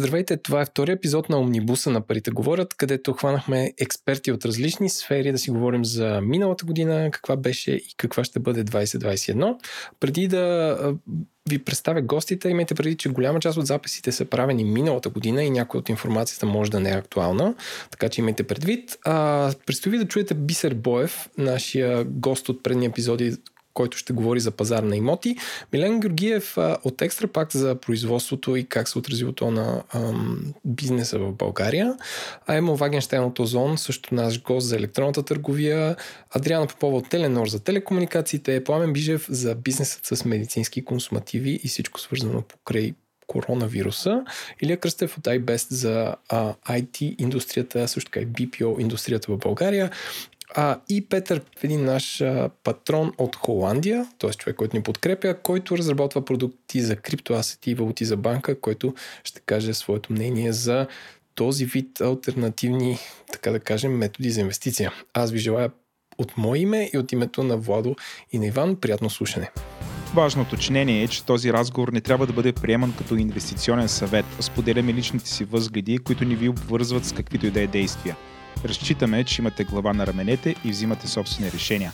Здравейте, това е втори епизод на Омнибуса на Парите говорят, където хванахме експерти от различни сфери да си говорим за миналата година, каква беше и каква ще бъде 2021. Преди да ви представя гостите, имайте преди, че голяма част от записите са правени миналата година и някоя от информацията може да не е актуална, така че имайте предвид. А, предстои да чуете Бисер Боев, нашия гост от предни епизоди, който ще говори за пазар на имоти. Милен Георгиев от Екстра пакт за производството и как се отразило то на ам, бизнеса в България. А Емо Вагенштайн от Озон, също наш гост за електронната търговия. Адриана Попова от Теленор за телекомуникациите. Пламен Бижев за бизнесът с медицински консумативи и всичко свързано покрай коронавируса. Илия Кръстев от iBest за а, IT индустрията, също така и BPO индустрията в България. А, и Петър, един наш а, патрон от Холандия, т.е. човек, който ни подкрепя, който разработва продукти за криптоасети и валути за банка, който ще каже своето мнение за този вид альтернативни, така да кажем, методи за инвестиция. Аз ви желая от мое име и от името на Владо и на Иван приятно слушане. Важното уточнение е, че този разговор не трябва да бъде приеман като инвестиционен съвет. Споделяме личните си възгледи, които ни ви обвързват с каквито и да е действия. Разчитаме, че имате глава на раменете и взимате собствени решения.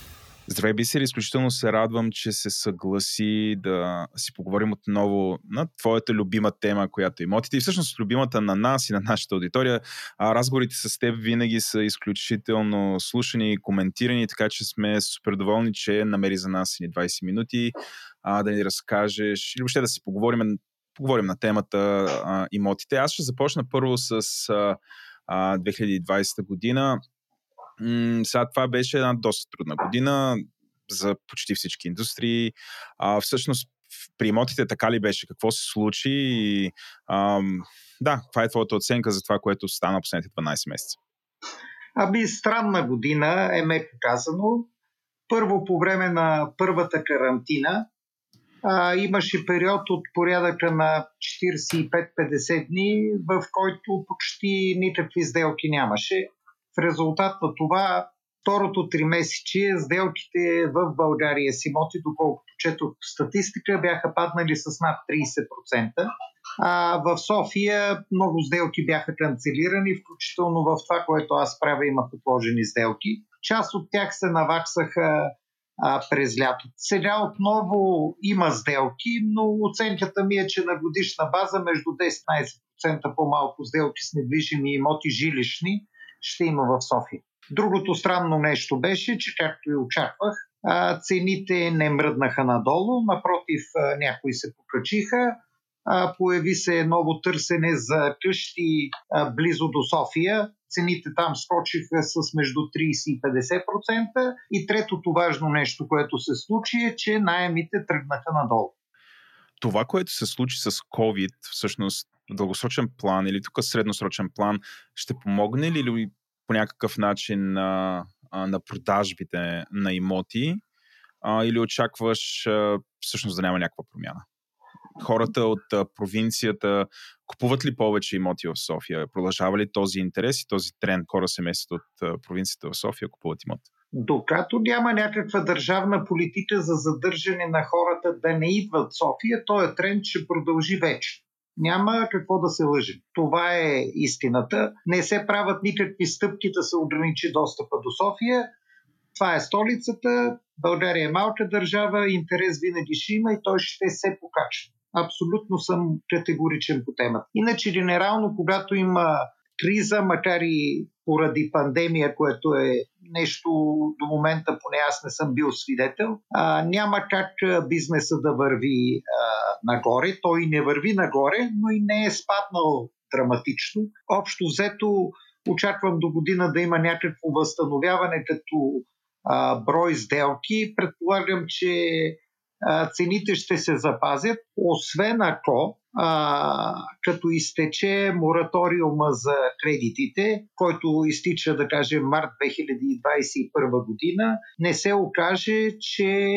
Здравей, Бисер, изключително се радвам, че се съгласи да си поговорим отново на твоята любима тема, която е имотите и всъщност любимата на нас и на нашата аудитория. А разговорите с теб винаги са изключително слушани и коментирани, така че сме супер доволни, че намери за нас и 20 минути а, да ни разкажеш или въобще да си поговорим, поговорим на темата а, имотите. Аз ще започна първо с а, 2020 година. М- сега това беше една доста трудна година за почти всички индустрии. А, всъщност, при имотите така ли беше? Какво се случи? И, а, да, каква е твоята оценка за това, което стана последните 12 месеца? Аби странна година е меко казано. Първо по време на първата карантина а, имаше период от порядъка на 45-50 дни, в който почти никакви сделки нямаше. В резултат на това второто три месечи сделките в България с имоти, доколкото четох статистика, бяха паднали с над 30%. А в София много сделки бяха канцелирани, включително в това, което аз правя, има подложени сделки. Част от тях се наваксаха а, през лятото. Сега отново има сделки, но оценката ми е, че на годишна база между 10-15% по-малко сделки с недвижими имоти жилищни ще има в София. Другото странно нещо беше, че както и очаквах, цените не мръднаха надолу, напротив някои се покачиха, появи се ново търсене за къщи близо до София, цените там скочиха с между 30 и 50%. И третото важно нещо, което се случи е, че найемите тръгнаха надолу. Това, което се случи с COVID, всъщност дългосрочен план или тук средносрочен план, ще помогне ли по някакъв начин на, на продажбите на имоти а, или очакваш а, всъщност да няма някаква промяна? Хората от провинцията купуват ли повече имоти в София? Продължава ли този интерес и този тренд? Хора се местят от провинцията в София, купуват имоти? Докато няма някаква държавна политика за задържане на хората да не идват в София, този тренд ще продължи вече. Няма какво да се лъжи. Това е истината. Не се правят никакви стъпки да се ограничи достъпа до София. Това е столицата. България е малка държава, интерес винаги ще има и той ще се покачва абсолютно съм категоричен по темата. Иначе генерално, когато има криза, макар и поради пандемия, което е нещо до момента, поне аз не съм бил свидетел, а, няма как бизнеса да върви а, нагоре. Той не върви нагоре, но и не е спаднал драматично. Общо взето очаквам до година да има някакво възстановяване като а, брой сделки. Предполагам, че цените ще се запазят, освен ако а, като изтече мораториума за кредитите, който изтича, да кажем, март 2021 година, не се окаже, че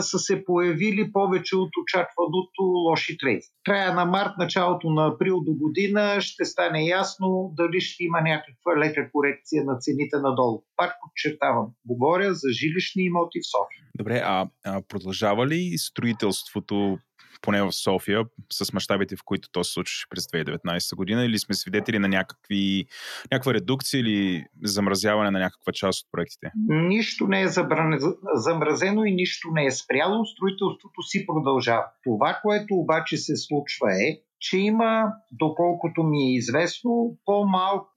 са се появили повече от очакваното лоши кредити. Края на март, началото на април до година ще стане ясно дали ще има някаква лека корекция на цените надолу. Пак подчертавам, говоря за жилищни имоти в София. Добре, а продължава ли строителството поне в София, с мащабите, в които то се случваше през 2019 година, или сме свидетели на някакви, някаква редукция или замразяване на някаква част от проектите? Нищо не е замразено и нищо не е спряло. Строителството си продължава. Това, което обаче се случва е, че има, доколкото ми е известно, по-малко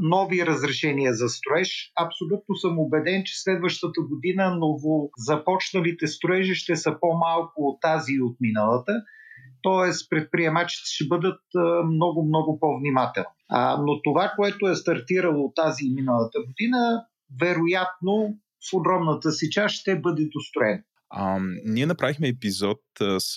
нови разрешения за строеж. Абсолютно съм убеден, че следващата година ново започналите строежи ще са по-малко от тази и от миналата. Тоест, предприемачите ще бъдат много, много по-внимателни. Но това, което е стартирало тази и миналата година, вероятно в огромната си част ще бъде достроено. А, ние направихме епизод а, с.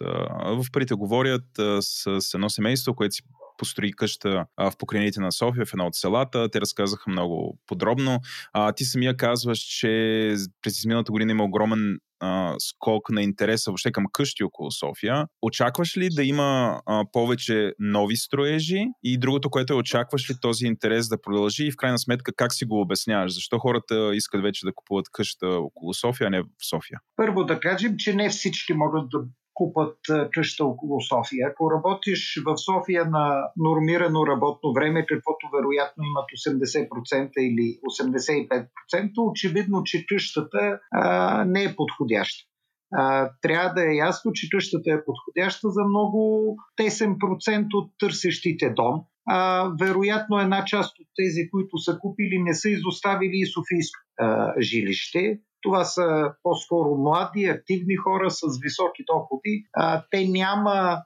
А, в парите говорят а, с, с едно семейство, което си построи къща а, в покрайните на София, в едно от селата. Те разказаха много подробно. А, ти самия казваш, че през изминалата година има огромен а, скок на интереса въобще към къщи около София. Очакваш ли да има а, повече нови строежи? И другото, което е, очакваш ли този интерес да продължи и в крайна сметка как си го обясняваш? Защо хората искат вече да купуват къща около София, а не в София? Първо да кажем, че не всички могат да купат къща около София. Ако работиш в София на нормирано работно време, каквото вероятно имат 80% или 85%, очевидно, че къщата а, не е подходяща. А, трябва да е ясно, че къщата е подходяща за много тесен процент от търсещите дом. А, вероятно една част от тези, които са купили, не са изоставили и Софийско а, жилище. Това са по-скоро млади, активни хора с високи доходи. А, те няма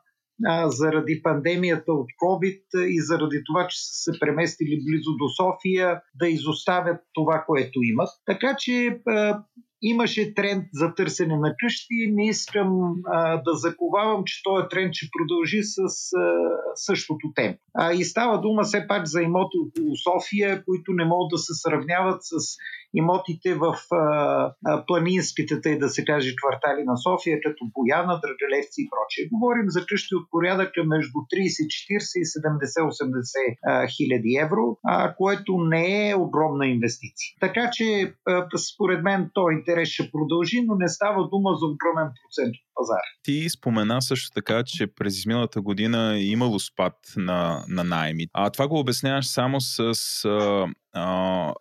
заради пандемията от COVID и заради това, че са се преместили близо до София, да изоставят това, което имат. Така че имаше тренд за търсене на къщи. Не искам да заковавам, че този тренд ще продължи с същото темпо. А, и става дума все пак за имоти около София, които не могат да се сравняват с имотите в а, а, планинските, тъй да се каже, квартали на София, като Бояна, Драгалевци и прочее. Говорим за къщи от порядъка между 30-40 и 70-80 хиляди евро, а, което не е огромна инвестиция. Така че, а, според мен, то интерес ще продължи, но не става дума за огромен процент от пазара. Ти спомена също така, че през изминалата година е имало спад на, на найми. А това го обясняваш само с а,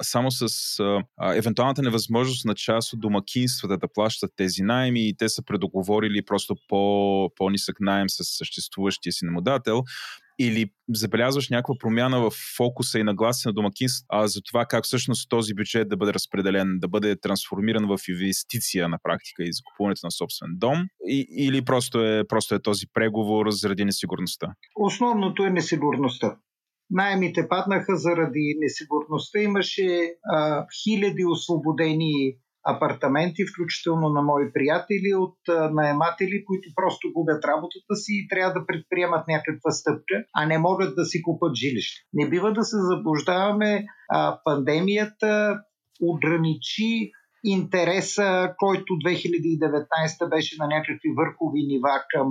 само с а, евентуалната невъзможност на част от домакинствата да плащат тези найми и те са предоговорили просто по, по-нисък найем с съществуващия си намодател или забелязваш някаква промяна в фокуса и нагласи на домакинство а за това как всъщност този бюджет да бъде разпределен, да бъде трансформиран в инвестиция на практика и закупуването на собствен дом, и, или просто е, просто е този преговор заради несигурността? Основното е несигурността. Найемите паднаха заради несигурността. Имаше а, хиляди освободени апартаменти, включително на мои приятели от наематели, които просто губят работата си и трябва да предприемат някаква стъпка, а не могат да си купат жилище. Не бива да се заблуждаваме. А, пандемията ограничи интереса, който 2019 беше на някакви върхови нива към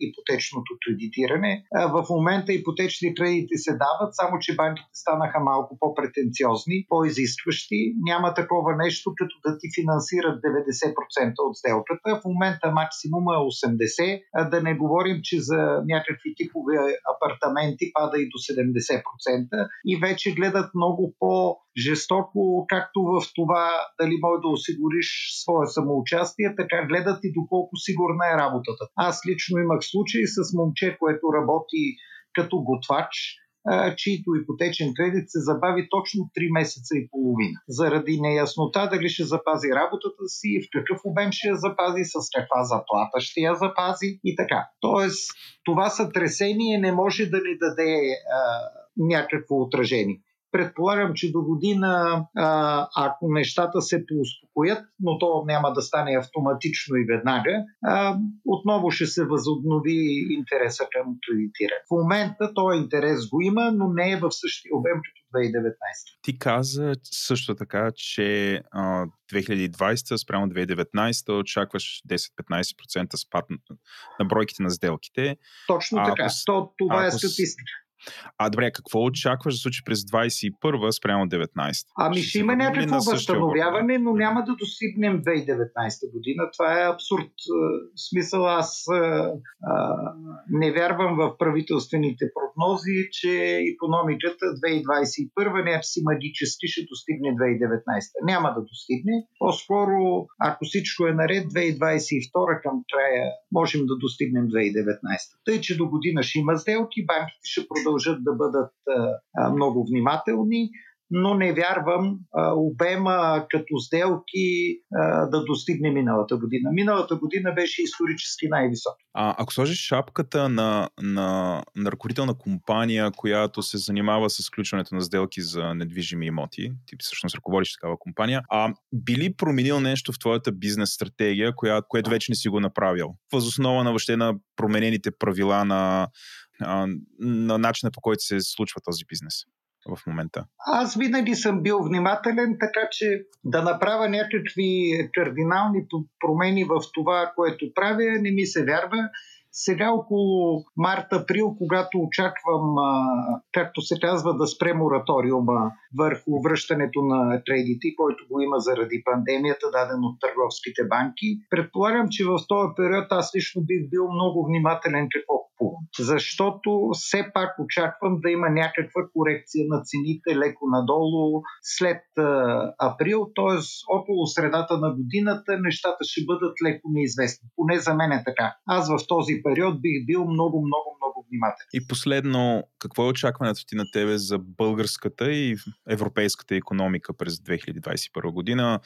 ипотечното кредитиране. В момента ипотечни кредити се дават, само че банките станаха малко по-претенциозни, по-изискващи. Няма такова нещо, като да ти финансират 90% от сделката. В момента максимума е 80%, а да не говорим, че за някакви типове апартаменти пада и до 70% и вече гледат много по- жестоко, както в това дали може да осигуриш свое самоучастие, така гледат и доколко сигурна е работата. Аз лично имах случай с момче, което работи като готвач, чието ипотечен кредит се забави точно 3 месеца и половина. Заради неяснота дали ще запази работата си, в какъв обем ще я запази, с каква заплата ще я запази и така. Тоест, това сътресение не може да ни даде а, някакво отражение. Предполагам, че до година, а, ако нещата се поуспокоят, но то няма да стане автоматично и веднага, а, отново ще се възобнови интереса към кредитиране. В момента този интерес го има, но не е в същия обем като 2019. Ти каза също така, че а, 2020 спрямо 2019 очакваш 10-15% спад на, бройките на сделките. Точно така. Ако, То, това е ако, статистика А добре, какво очакваш да случи през 21 спрямо 19? Ами ще, ще има някакво възстановяване, но няма да достигнем 2019 година. Това е абсурд. В смисъл аз а, а, не вярвам в правителствените прогнози, че економиката 2021 някакси магически ще достигне 2019. Няма да достигне. По-скоро, ако всичко е наред, 2022 към края можем да достигнем 2019. Тъй, че до година ще има сделки, банките ще продължат да бъдат много внимателни но не вярвам а, обема като сделки а, да достигне миналата година. Миналата година беше исторически най-висок. А, ако сложиш шапката на, на, на ръководителна компания, която се занимава с включването на сделки за недвижими имоти, ти всъщност ръководиш такава компания, а би ли променил нещо в твоята бизнес стратегия, коя, което вече не си го направил? Възоснова на въобще на променените правила на, на начина по който се случва този бизнес? В момента? Аз винаги съм бил внимателен, така че да направя някакви кардинални промени в това, което правя, не ми се вярва. Сега около март-април, когато очаквам, както се казва, да спре мораториума върху връщането на кредити, който го има заради пандемията, даден от търговските банки, предполагам, че в този период аз лично бих бил много внимателен какво купувам. Защото все пак очаквам да има някаква корекция на цените леко надолу след април, т.е. около средата на годината нещата ще бъдат леко неизвестни. Поне за мен е така. Аз в този период бих бил много, много, много внимателен. И последно, какво е очакването ти на тебе за българската и европейската економика през 2021 година?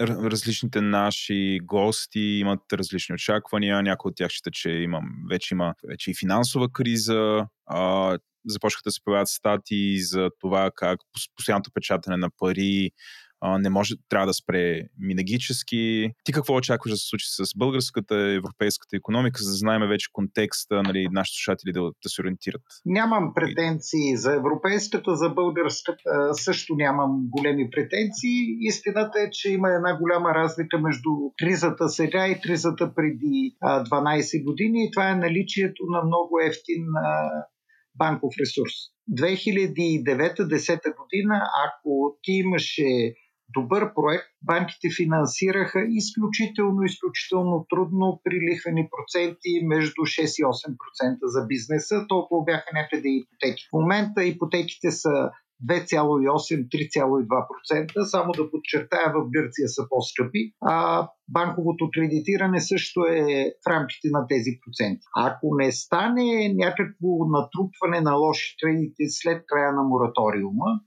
Различните наши гости имат различни очаквания. Някои от тях считат, че имам, вече има вече и финансова криза. А, започнаха да се появяват статии за това как постоянното печатане на пари не може, трябва да спре минагически. Ти какво очакваш да се случи с българската, европейската економика, за да знаем вече контекста, нали, нашите слушатели да, да се ориентират? Нямам претенции за европейската, за българската също нямам големи претенции. Истината е, че има една голяма разлика между кризата сега и кризата преди а, 12 години и това е наличието на много ефтин банков ресурс. 2009-10 година, ако ти имаше добър проект, банките финансираха изключително, изключително трудно при лихвени проценти между 6 и 8% за бизнеса. Толкова бяха някъде ипотеки. В момента ипотеките са 2,8-3,2%. Само да подчертая, в Гърция са по-скъпи. А банковото кредитиране също е в рамките на тези проценти. Ако не стане някакво натрупване на лоши кредити след края на мораториума,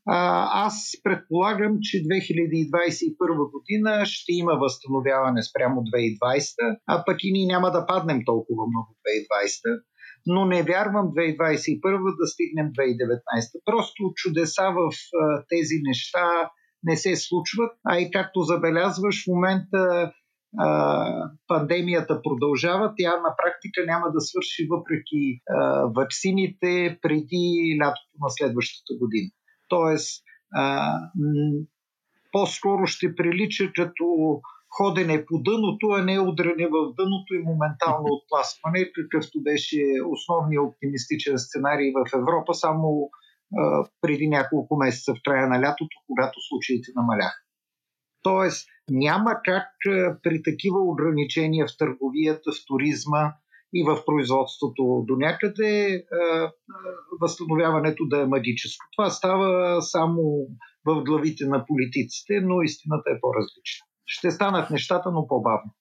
аз предполагам, че 2021 година ще има възстановяване спрямо 2020, а пък и ние няма да паднем толкова много 2020 но не вярвам 2021 да стигнем 2019. Просто чудеса в тези неща не се случват, а и както забелязваш в момента пандемията продължава, тя на практика няма да свърши въпреки а, ваксините преди лятото на следващата година. Тоест, по-скоро ще прилича като ходене по дъното, а не удране в дъното и моментално отпласкване, какъвто беше основният оптимистичен сценарий в Европа само а, преди няколко месеца в края на лятото, когато случаите намаляха. Тоест, няма как при такива ограничения в търговията, в туризма и в производството до някъде възстановяването да е магическо. Това става само в главите на политиците, но истината е по-различна. Ще станат нещата, но по-бавно.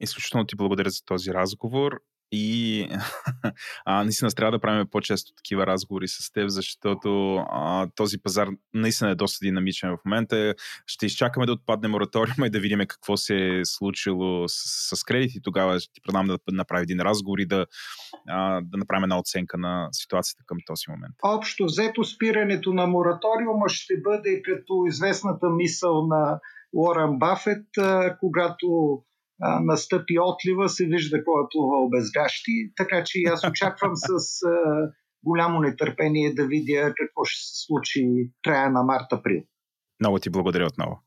Изключително ти благодаря за този разговор. И а, наистина трябва да правим по-често такива разговори с теб, защото а, този пазар наистина е доста динамичен в момента. Ще изчакаме да отпадне мораториума и да видим какво се е случило с, с кредити. Тогава ще ти предам да направи един разговор и да, а, да направим една оценка на ситуацията към този момент. Общо взето спирането на мораториума ще бъде като известната мисъл на Уорън Бафет, когато настъпи отлива, се вижда кой е плувал без гащи, така че аз очаквам с голямо нетърпение да видя какво ще се случи края на март-април. Много ти благодаря отново.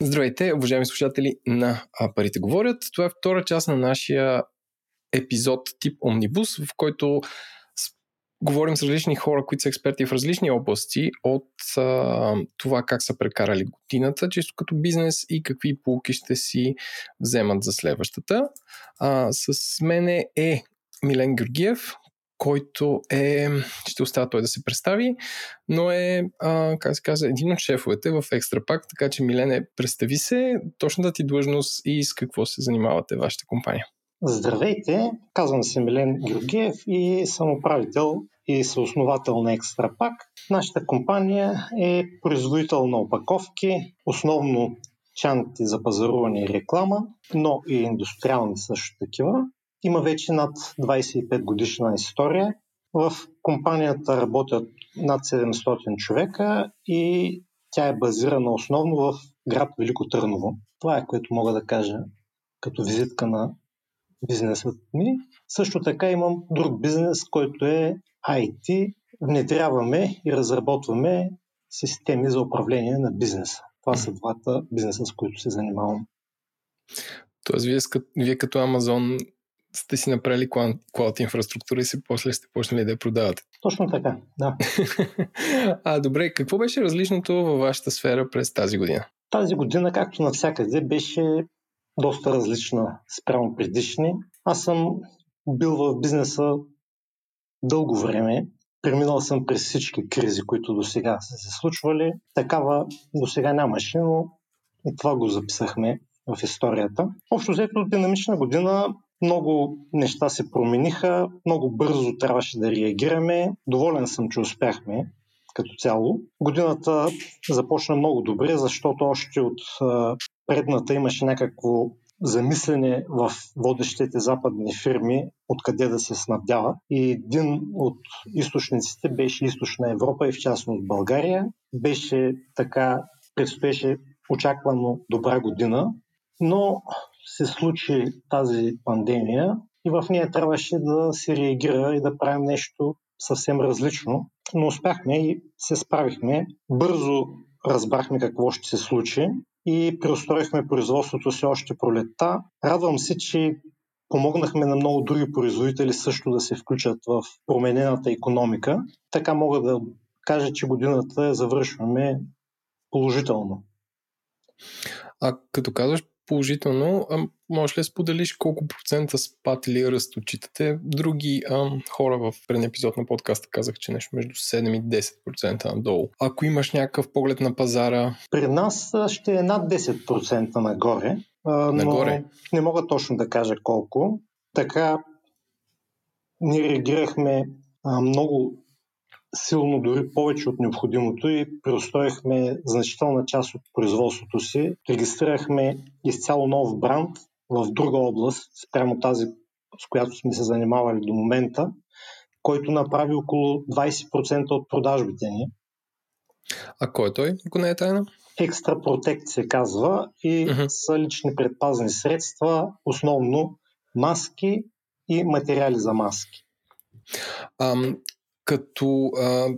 Здравейте, уважаеми слушатели на Парите говорят. Това е втора част на нашия епизод тип Омнибус, в който говорим с различни хора, които са експерти в различни области, от а, това как са прекарали годината, чисто като бизнес и какви полуки ще си вземат за следващата. А, с мене е Милен Георгиев, който е, ще оставя той да се представи, но е, а, как се казва, един от шефовете в Екстра така че Милене, представи се, точната ти длъжност и с какво се занимавате вашата компания. Здравейте, казвам се Милен Георгиев и съм управител и съосновател на Екстра Пак. Нашата компания е производител на опаковки, основно чанти за пазаруване и реклама, но и индустриални също такива. Има вече над 25 годишна история. В компанията работят над 700 човека и тя е базирана основно в град Велико Търново. Това е което мога да кажа като визитка на бизнесът ми. Също така имам друг бизнес, който е IT. Внедряваме и разработваме системи за управление на бизнеса. Това са двата бизнеса, с които се занимавам. Тоест, вие, вие като Амазон сте си направили клауд инфраструктура и си после сте почнали да я продавате. Точно така, да. а, добре, какво беше различното във вашата сфера през тази година? Тази година, както навсякъде, беше доста различна спрямо предишни. Аз съм бил в бизнеса дълго време. Преминал съм през всички кризи, които до сега са се случвали. Такава до сега нямаше, но и това го записахме в историята. Общо взето динамична година, много неща се промениха, много бързо трябваше да реагираме. Доволен съм, че успяхме като цяло. Годината започна много добре, защото още от предната имаше някакво замислене в водещите западни фирми откъде да се снабдява. И един от източниците беше източна Европа и в частност България. Беше така, предстоеше очаквано добра година, но се случи тази пандемия и в нея трябваше да се реагира и да правим нещо съвсем различно. Но успяхме и се справихме. Бързо разбрахме какво ще се случи и преустроихме производството си още пролетта. Радвам се, че помогнахме на много други производители също да се включат в променената економика. Така мога да кажа, че годината завършваме положително. А като казваш положително. А можеш ли да споделиш колко процента спад или ръст отчитате? Други а, хора в предния епизод на подкаста казах, че нещо между 7 и 10% надолу. Ако имаш някакъв поглед на пазара... При нас ще е над 10% нагоре. А, нагоре? Не мога точно да кажа колко. Така ние реагирахме а, много силно, дори повече от необходимото и преустоихме значителна част от производството си. Регистрирахме изцяло нов бранд в друга област, спрямо тази, с която сме се занимавали до момента, който направи около 20% от продажбите ни. А кой е той, ако не е тайна? Екстра Протект се казва и uh-huh. са лични предпазни средства, основно маски и материали за маски. Ам, като, а,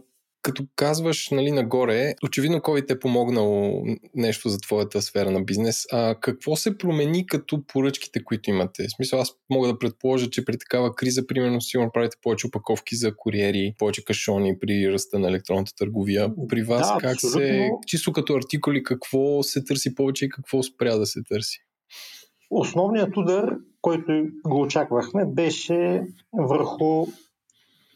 като казваш нали, нагоре, очевидно COVID е помогнал нещо за твоята сфера на бизнес. А какво се промени като поръчките, които имате? В смисъл, аз мога да предположа, че при такава криза, примерно, сигурно правите повече опаковки за куриери, повече кашони при ръста на електронната търговия. При вас да, как абсолютно. се, чисто като артикули, какво се търси повече и какво спря да се търси? Основният удар, който го очаквахме, беше върху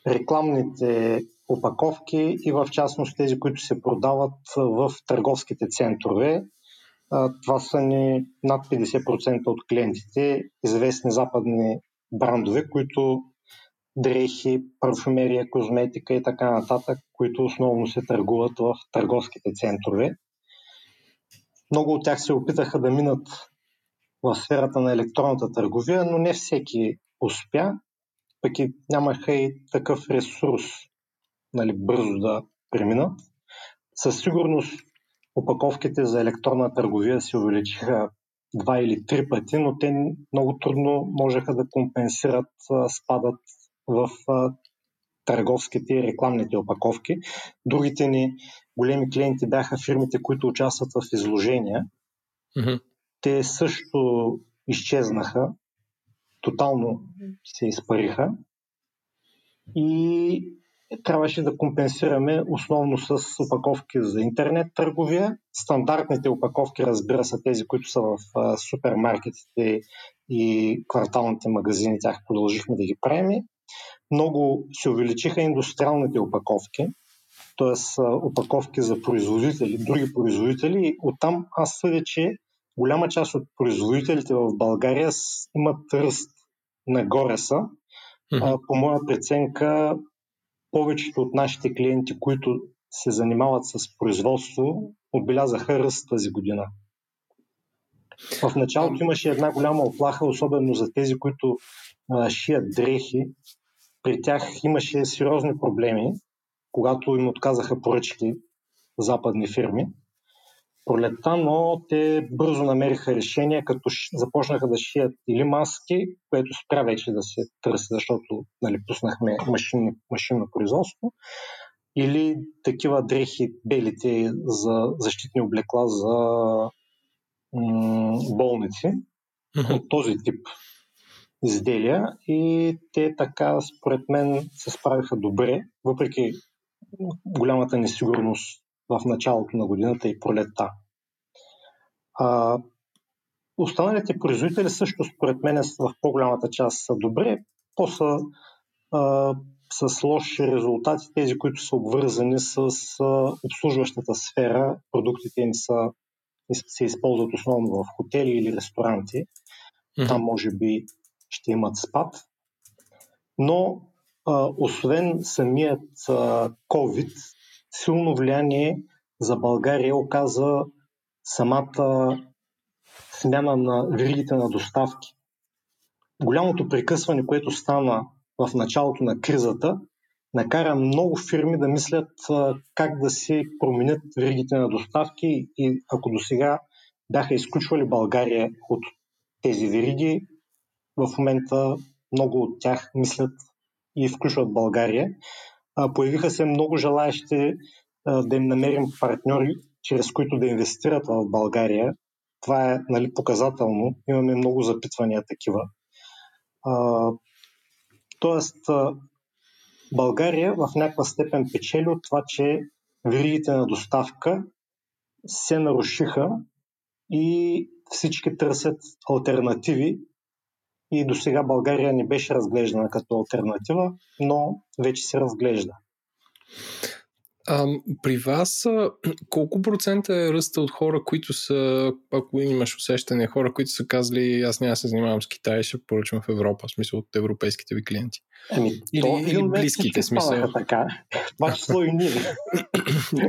рекламните опаковки и в частност тези, които се продават в търговските центрове. Това са ни над 50% от клиентите, известни западни брандове, които дрехи, парфюмерия, козметика и така нататък, които основно се търгуват в търговските центрове. Много от тях се опитаха да минат в сферата на електронната търговия, но не всеки успя пък и нямаха и такъв ресурс нали, бързо да преминат. Със сигурност опаковките за електронна търговия се увеличиха два или три пъти, но те много трудно можеха да компенсират спадът в търговските и рекламните опаковки. Другите ни големи клиенти бяха фирмите, които участват в изложения. Mm-hmm. Те също изчезнаха тотално се изпариха и трябваше да компенсираме основно с опаковки за интернет търговия. Стандартните опаковки, разбира се, тези, които са в супермаркетите и кварталните магазини, тях продължихме да ги правим. Много се увеличиха индустриалните опаковки, т.е. опаковки за производители, други производители. Оттам аз съдя, че голяма част от производителите в България имат ръст нагоре са. Mm-hmm. По моя преценка, повечето от нашите клиенти, които се занимават с производство, отбелязаха ръст тази година. В началото имаше една голяма оплаха, особено за тези, които а, шият дрехи. При тях имаше сериозни проблеми, когато им отказаха поръчки западни фирми пролетта, но те бързо намериха решение, като започнаха да шият или маски, което спря вече да се търси, защото нали, пуснахме машинно, машинно производство, или такива дрехи, белите за защитни облекла за м- болници, mm-hmm. от този тип изделия и те така, според мен, се справиха добре, въпреки голямата несигурност в началото на годината и пролетта. А, останалите производители също, според мен, в по-голямата част са добре, по са а, с лоши резултати, тези, които са обвързани с а, обслужващата сфера, продуктите им са, се използват основно в хотели или ресторанти. Mm-hmm. Там може би ще имат спад. Но а, освен самият а, COVID, силно влияние за България оказа самата смяна на веригите на доставки. Голямото прекъсване, което стана в началото на кризата, накара много фирми да мислят как да си променят веригите на доставки и ако до сега бяха изключвали България от тези вериги, в момента много от тях мислят и включват България. Появиха се много желаящи да им намерим партньори, чрез които да инвестират в България. Това е нали, показателно. Имаме много запитвания такива. тоест, България в някаква степен печели от това, че веригите на доставка се нарушиха и всички търсят альтернативи. И до сега България не беше разглеждана като альтернатива, но вече се разглежда. А, при вас колко процента е ръста от хора, които са, ако имаш усещане, хора, които са казали, аз няма се занимавам с Китай, ще поръчвам в Европа, в смисъл от европейските ви клиенти? Ами, или, то, или близките, смисъл. Така. Това число и ние.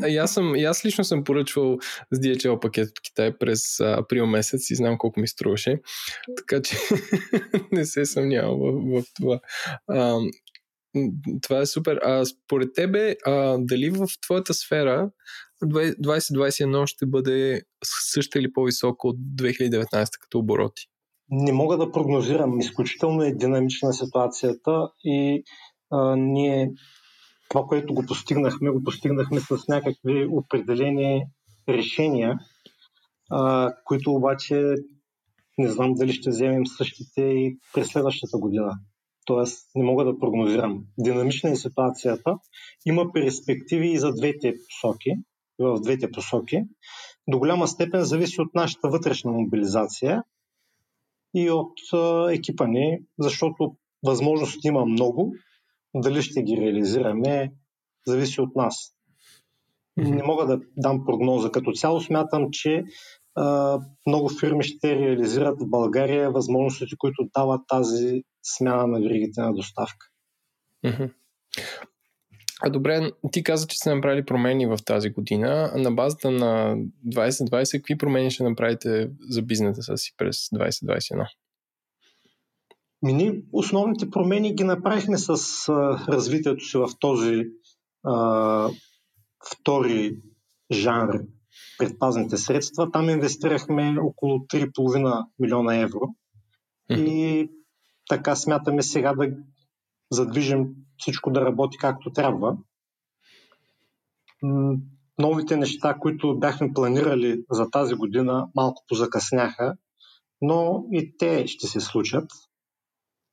и аз, съм, и аз лично съм поръчвал с DHL пакет от Китай през април месец и знам колко ми струваше. Така че не се съмнявам в, в това. А, това е супер. А според тебе, а, дали в твоята сфера 2021 ще бъде съща или по-висока от 2019 като обороти? Не мога да прогнозирам. Изключително е динамична ситуацията и а, ние това, което го постигнахме, го постигнахме с някакви определени решения, а, които обаче не знам дали ще вземем същите и през следващата година. Тоест, не мога да прогнозирам. Динамична е ситуацията. Има перспективи и за двете посоки. В двете посоки. До голяма степен зависи от нашата вътрешна мобилизация и от екипа ни, защото възможности има много. Дали ще ги реализираме, зависи от нас. Не мога да дам прогноза. Като цяло смятам, че а, много фирми ще реализират в България възможностите, които дават тази смяна на веригите на доставка. А добре, ти каза, че сте направили промени в тази година. На базата на 2020, какви промени ще направите за бизнеса си през 2021? Мини, основните промени ги направихме с развитието си в този а, втори жанр предпазните средства. Там инвестирахме около 3,5 милиона евро. И така смятаме сега да задвижим всичко да работи както трябва. Новите неща, които бяхме планирали за тази година, малко позакъсняха, но и те ще се случат.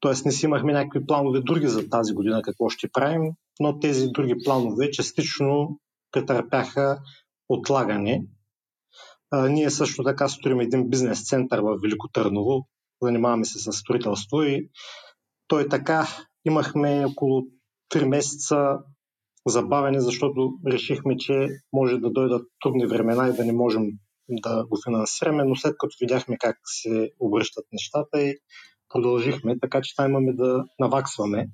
Тоест не си имахме някакви планове други за тази година, какво ще правим, но тези други планове частично претърпяха отлагане. А, ние също така строим един бизнес център в Велико Търново, занимаваме се с строителство и той така имахме около 3 месеца забавени, защото решихме, че може да дойдат трудни времена и да не можем да го финансираме, но след като видяхме как се обръщат нещата и продължихме, така че там имаме да наваксваме.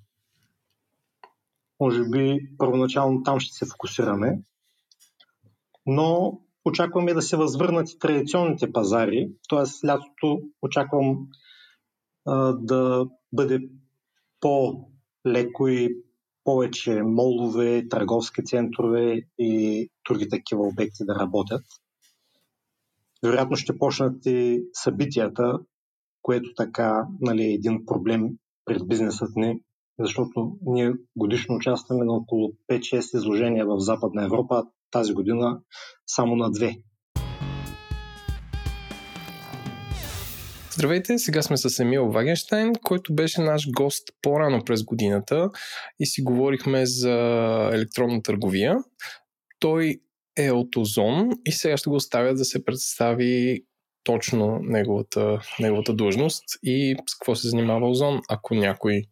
Може би първоначално там ще се фокусираме, но очакваме да се възвърнат и традиционните пазари, т.е. лятото очаквам а, да бъде по-леко и повече молове, търговски центрове и други такива обекти да работят. Вероятно ще почнат и събитията, което така нали, е един проблем пред бизнесът ни, защото ние годишно участваме на около 5-6 изложения в Западна Европа, тази година само на две. Здравейте, сега сме с Емил Вагенштайн, който беше наш гост по-рано през годината и си говорихме за електронна търговия. Той е от Озон и сега ще го оставя да се представи точно неговата, неговата длъжност и с какво се занимава Озон, ако някой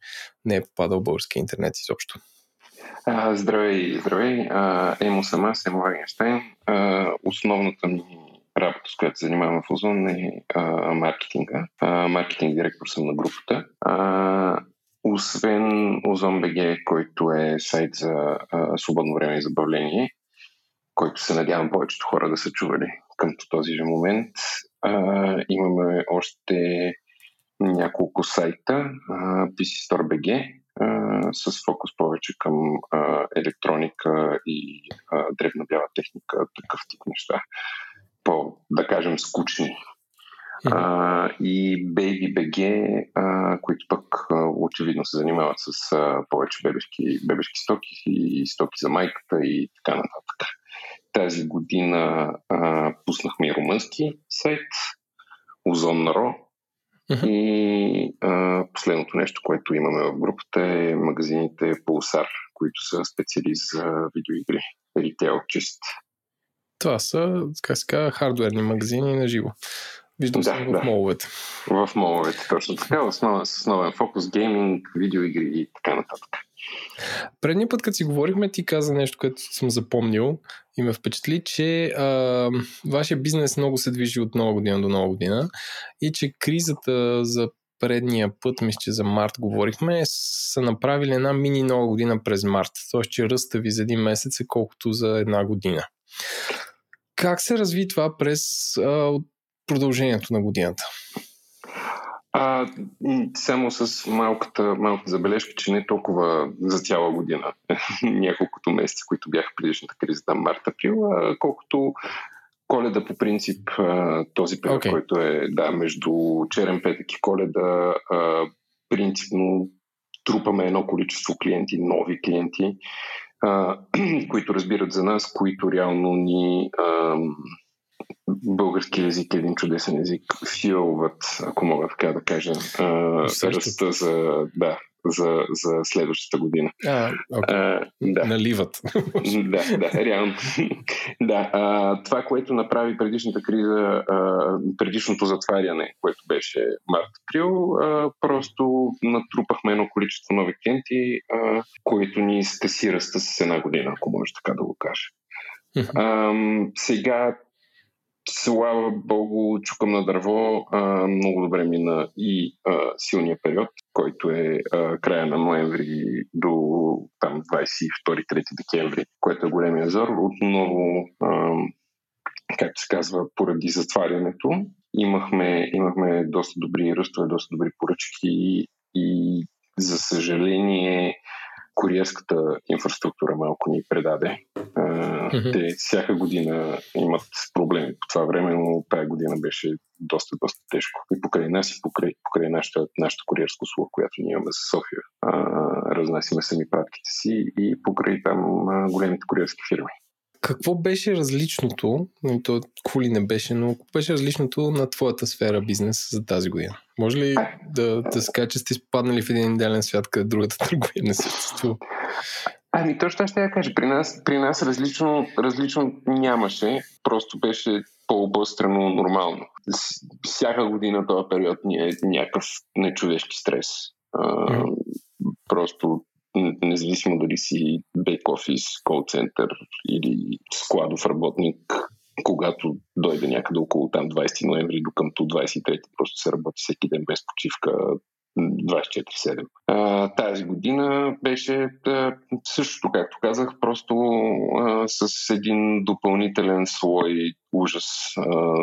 не е попадал в български интернет изобщо. Здравей, здравей. Емо съм аз, Емо Вагенштайн. основната ми работа, с която се занимавам в Озон е а, маркетинга. А, маркетинг директор съм на групата. А, освен БГ, който е сайт за а, свободно време и забавление, който се надявам повечето хора да са чували към този же момент. А, имаме още няколко сайта, а, PC Store BG, а, с фокус повече към а, електроника и а, древна бяла техника, такъв тип неща по, да кажем, скучни. А, и Baby BG, а, които пък а, очевидно се занимават с а, повече бебешки, бебешки стоки и стоки за майката и така нататък. Тази година а, пуснахме и румънски сайт, Озон Ро. Uh-huh. И а, последното нещо, което имаме в групата е магазините Pulsar, които са специалист за видеоигри. Ритейл чист. Това са, как се казва, хардуерни магазини на живо. Виждам да, се в да. моловете. В моловете, точно така. Основа, с основен фокус гейминг, видеоигри и така нататък. Предния път, като си говорихме, ти каза нещо, което съм запомнил и ме впечатли, че а, вашия бизнес много се движи от нова година до нова година и че кризата за предния път, мисля, че за март говорихме, са направили една мини нова година през март. Тоест, че ръста ви за един месец е колкото за една година. Как се разви това през а, продължението на годината? А, само с малката, малката забележка, че не толкова за цяла година, няколкото месеца, които бяха предишната криза, там март-април, колкото коледа по принцип, този период, okay. който е да, между черен петък и коледа, принципно трупаме едно количество клиенти, нови клиенти, които разбират за нас, които реално ни български език е един чудесен език, филват, ако мога така да кажа, ръста за, да, за, за следващата година. А, okay. а, да. Наливат. да, да, реално. да, а, това, което направи предишната криза, а, предишното затваряне, което беше март-април, просто натрупахме едно количество нови клиенти, а, което ни скъси ръста с една година, ако може така да го кажа. А, сега слава богу, чукам на дърво, а, много добре мина и а, силния период, който е а, края на ноември до там 22-3 декември, което е големия зор. Отново, а, както се казва, поради затварянето, имахме, имахме доста добри ръстове, доста добри поръчки и за съжаление куриерската инфраструктура малко ни предаде. Mm-hmm. Те всяка година имат проблеми по това време, но тая година беше доста, доста тежко. И покрай нас и покрай, покрай нашата, нашата куриерска услуга, която ние имаме за София, а, разнасяме сами пратките си и покрай там а, големите куриерски фирми. Какво беше различното, нали, то какво ли не беше, но какво беше различното на твоята сфера бизнес за тази година? Може ли да, да се каже, че сте изпаднали в един идеален свят, къде другата търговия не съществува? Ами точно ще я кажа. При нас, при нас различно, различно нямаше. Просто беше по-обострено нормално. Всяка година този период ни е някакъв нечовешки стрес. А, просто независимо дали си бек офис, кол център или складов работник, когато дойде някъде около там 20 ноември до къмто 23, просто се работи всеки ден без почивка 24-7. А, тази година беше а, същото, както казах, просто а, с един допълнителен слой ужас а,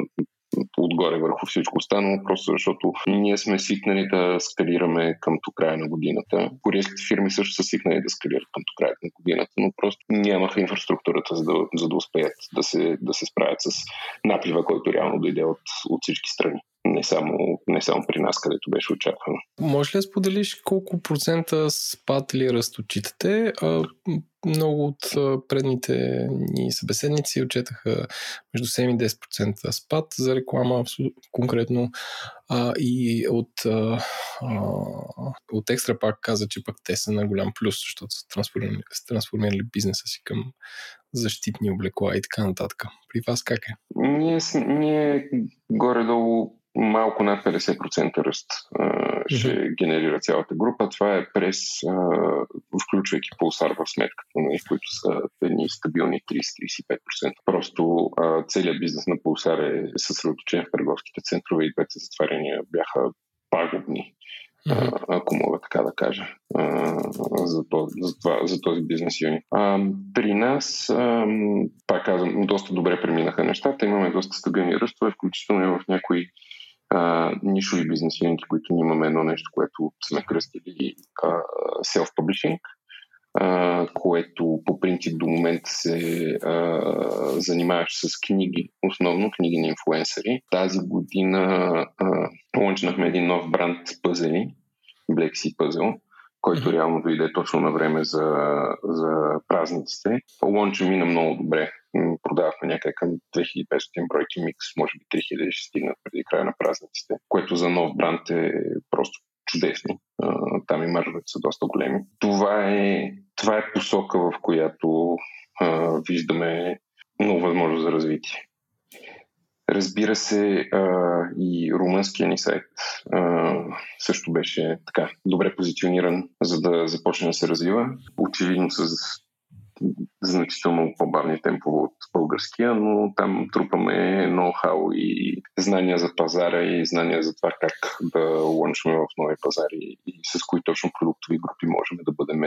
отгоре върху всичко останало, просто защото ние сме свикнали да скалираме към края на годината. Корейските фирми също са свикнали да скалират към края на годината, но просто нямаха инфраструктурата, за да, за да успеят да се, да се справят с наплива, който реално дойде от, от всички страни не само, не само при нас, където беше очаквано. Може ли да споделиш колко процента спад или ръст отчитате? Много от предните ни събеседници отчетаха между 7 и 10% спад за реклама конкретно а, и от, а, от екстра пак каза, че пък те са на голям плюс, защото са трансформирали, трансформирали бизнеса си към защитни облекла и така нататък. При вас как е? Ние, ние горе-долу малко над 50% ръст а, ще mm-hmm. генерира цялата група. Това е през, включвайки пулсар в сметката, нали, които са едни стабилни 30-35%. Просто целият бизнес на пулсар е съсредоточен в търговските центрове и двете затваряния бяха пагубни. Mm-hmm. ако мога така да кажа, за, този, за, това, за този бизнес юнит. При нас, пак казвам, доста добре преминаха нещата, имаме доста стабилни ръстове, включително и в някои а, нишови бизнес юнити, които ние имаме едно нещо, което сме кръстили а, self-publishing, а, което по принцип до момента се а, занимаваш с книги, основно книги на инфлуенсъри. Тази година а, лънчнахме един нов бранд пъзели, Black Sea Puzzle, който реално дойде точно на време за, за празниците. Лонча мина много добре продавахме някъде към 2500 бройки микс, може би 3000 ще стигнат преди края на празниците, което за нов бранд е просто чудесно. Там и маржовете са доста големи. Това е, това е посока, в която а, виждаме много възможност за развитие. Разбира се, а, и румънския ни сайт а, също беше така добре позициониран, за да започне да се развива. Очевидно с значително по-бавни темпове от българския, но там трупаме ноу-хау и знания за пазара и знания за това как да лънчваме в нови пазари и с кои точно продуктови групи можем да бъдем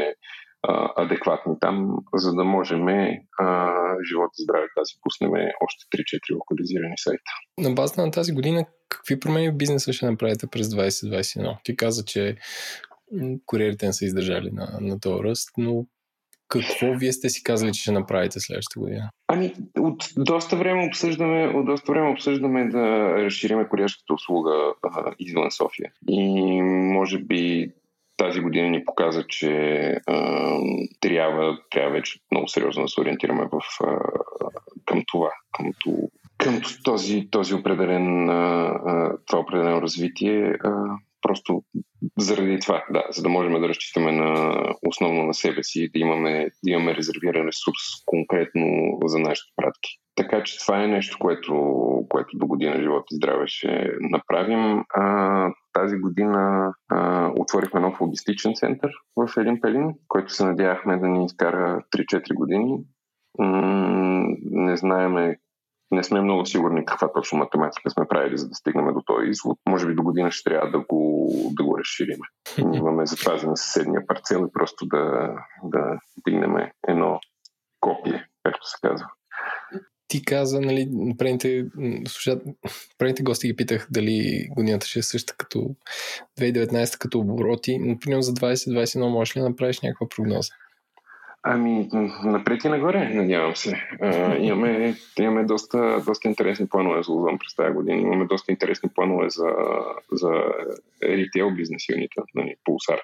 адекватни там, за да можем живот и здраве да си пуснем още 3-4 локализирани сайта. На база на тази година, какви промени в бизнеса ще направите през 2021? Ти каза, че куриерите не са издържали на, на този ръст, но какво вие сте си казали, че ще направите следващата година? Ами, от доста време обсъждаме, от доста време обсъждаме да разшириме куриерската услуга а, извън София. И може би тази година ни показа, че а, трябва, трябва вече много сериозно да се ориентираме в, а, към това, към, към този, този определен, а, това определено развитие. А, Просто заради това, да, за да можем да разчитаме на, основно на себе си, да имаме, да имаме резервиран ресурс конкретно за нашите пратки. Така че това е нещо, което, което до година живот и здраве ще направим. А, тази година а, отворихме нов логистичен център в Елин Пелин, който се надявахме да ни изкара 3-4 години. М- не знаеме не сме много сигурни каква точно математика сме правили, за да стигнем до този извод. Може би до година ще трябва да го, да го разширим. Имаме запазен съседния парцел и просто да, да дигнем едно копие, както се казва. Ти каза, нали, предните, предните гости ги питах дали годината ще е съща като 2019 като обороти. Например, за 2021 можеш ли да направиш някаква прогноза? Ами, напред и нагоре, надявам се. А, имаме, имаме доста, доста интересни планове за Лозон през тази година. Имаме доста интересни планове за, за ритейл бизнес юнита, нали, Pulsar.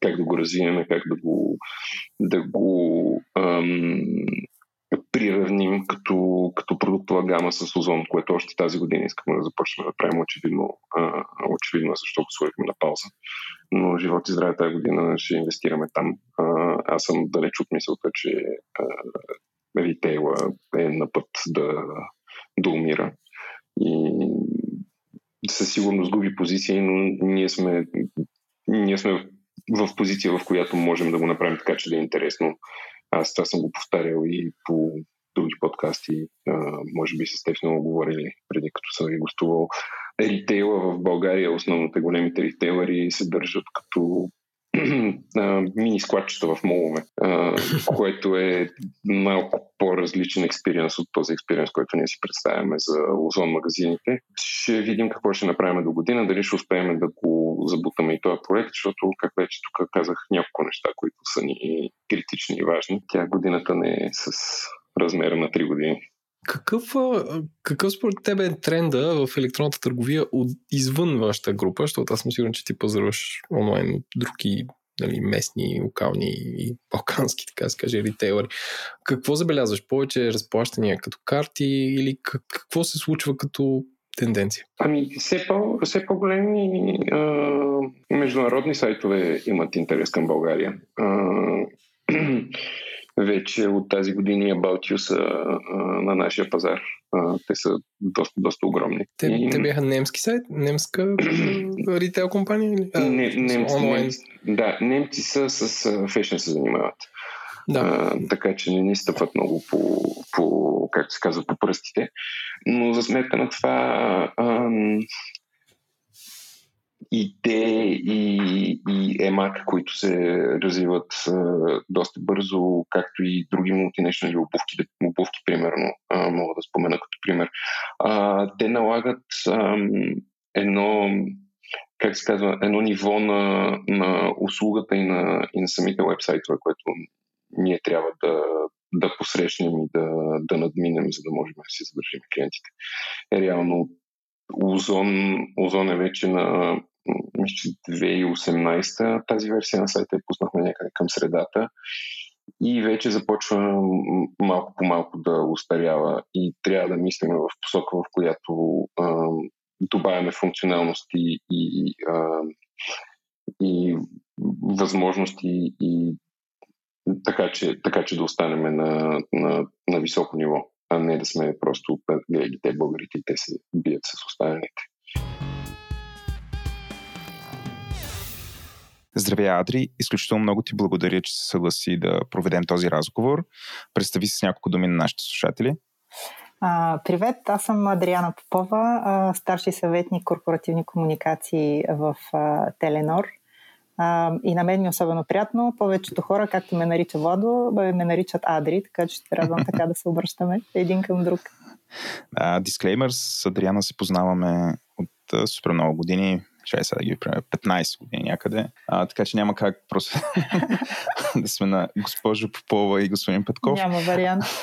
Как да го развием, как да го, да го ам, приравним като, като продуктова гама с Озон, което още тази година искаме да започнем да правим очевидно, а, очевидно защо го сложихме на пауза. Но живот и здраве тази година ще инвестираме там. Аз съм далеч от мисълта, че ритейла е на път да, да умира. И със сигурност губи позиции, но ние сме, ние сме в позиция, в която можем да го направим така, че да е интересно. Аз това съм го повтарял и по други подкасти, а, може би с теб сме говорили преди като съм ви гостувал. Ритейла в България, основните големите ритейлери се държат като мини складчета в молове, което е малко по-различен експириенс от този експириенс, който ние си представяме за озон магазините. Ще видим какво ще направим до година, дали ще успеем да го забутаме и този проект, защото, как вече тук казах, няколко неща, които са ни критични и важни. Тя годината не е с размера на 3 години. Какъв, какъв според тебе е тренда в електронната търговия от, извън вашата група, защото аз съм сигурен, че ти пазаруваш онлайн от други нали, местни, локални и балкански, така се каже, ритейлери. Какво забелязваш? Повече разплащания като карти или какво се случва като тенденция? Ами, все, по, все по-големи а, международни сайтове имат интерес към България. А, вече от тази година About You са а, на нашия пазар. А, те са доста, доста огромни. Те, и... те бяха немски сайт? Немска ритейл компания? Или? А, не, немци, немци, да, немци са с фешн се занимават. Да. А, така че не ни стъпват много по, по, как се казва, по пръстите. Но за сметка на това а, и те, и, и EMAC, които се развиват а, доста бързо, както и други мултинешнали обувки, обувки примерно, а, мога да спомена като пример, а, те налагат а, едно как се казва, едно ниво на, на услугата и на, и на самите вебсайтове, което ние трябва да, да посрещнем и да, да надминем, за да можем да си задържим клиентите. Е, реално Озон, Озон е вече на мисля, 2018 тази версия на сайта я пуснахме някъде към средата и вече започва малко по малко да устарява и трябва да мислим в посока, в която а, добавяме функционалности и, а, и възможности и така че, така че да останем на, на, на високо ниво, а не да сме просто гледали те българите и те се бият с останалите. Здравей, Адри. Изключително много ти благодаря, че се съгласи да проведем този разговор. Представи се с няколко думи на нашите слушатели. А, привет, аз съм Адриана Попова, а, старши съветник корпоративни комуникации в а, Теленор. А, и на мен ми е особено приятно. Повечето хора, както ме нарича Владо, ме наричат Адри, така че ще радвам така да се обръщаме един към друг. Дисклеймер, с Адриана се познаваме от супер много години ще сега да ги правим 15 години някъде. А, така че няма как просто да сме на госпожо Попова и господин Петков. Няма вариант.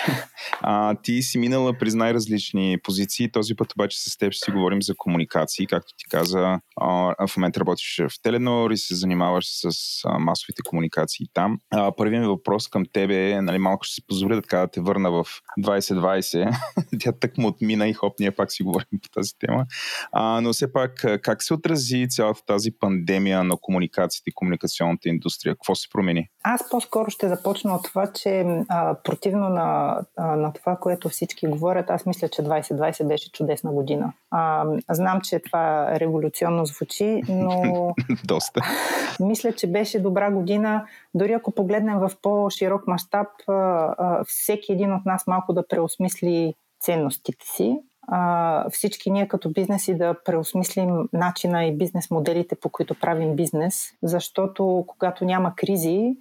А, ти си минала през най-различни позиции. Този път обаче с теб ще си говорим за комуникации. Както ти каза, а, в момента работиш в Теленор и се занимаваш с а, масовите комуникации там. А, първият ми въпрос към тебе е, нали, малко ще си позволя да, така, да те върна в 2020. Тя тък му отмина и хоп, ние пак си говорим по тази тема. А, но все пак, как се отрази отрази цялата тази пандемия на комуникациите и комуникационната индустрия? Какво се промени? Аз по-скоро ще започна от това, че а, противно на, а, на това, което всички говорят, аз мисля, че 2020 беше чудесна година. А, знам, че това революционно звучи, но... Доста. мисля, че беше добра година. Дори ако погледнем в по-широк мащаб, всеки един от нас малко да преосмисли ценностите си всички ние като бизнеси да преосмислим начина и бизнес моделите, по които правим бизнес, защото когато няма кризи,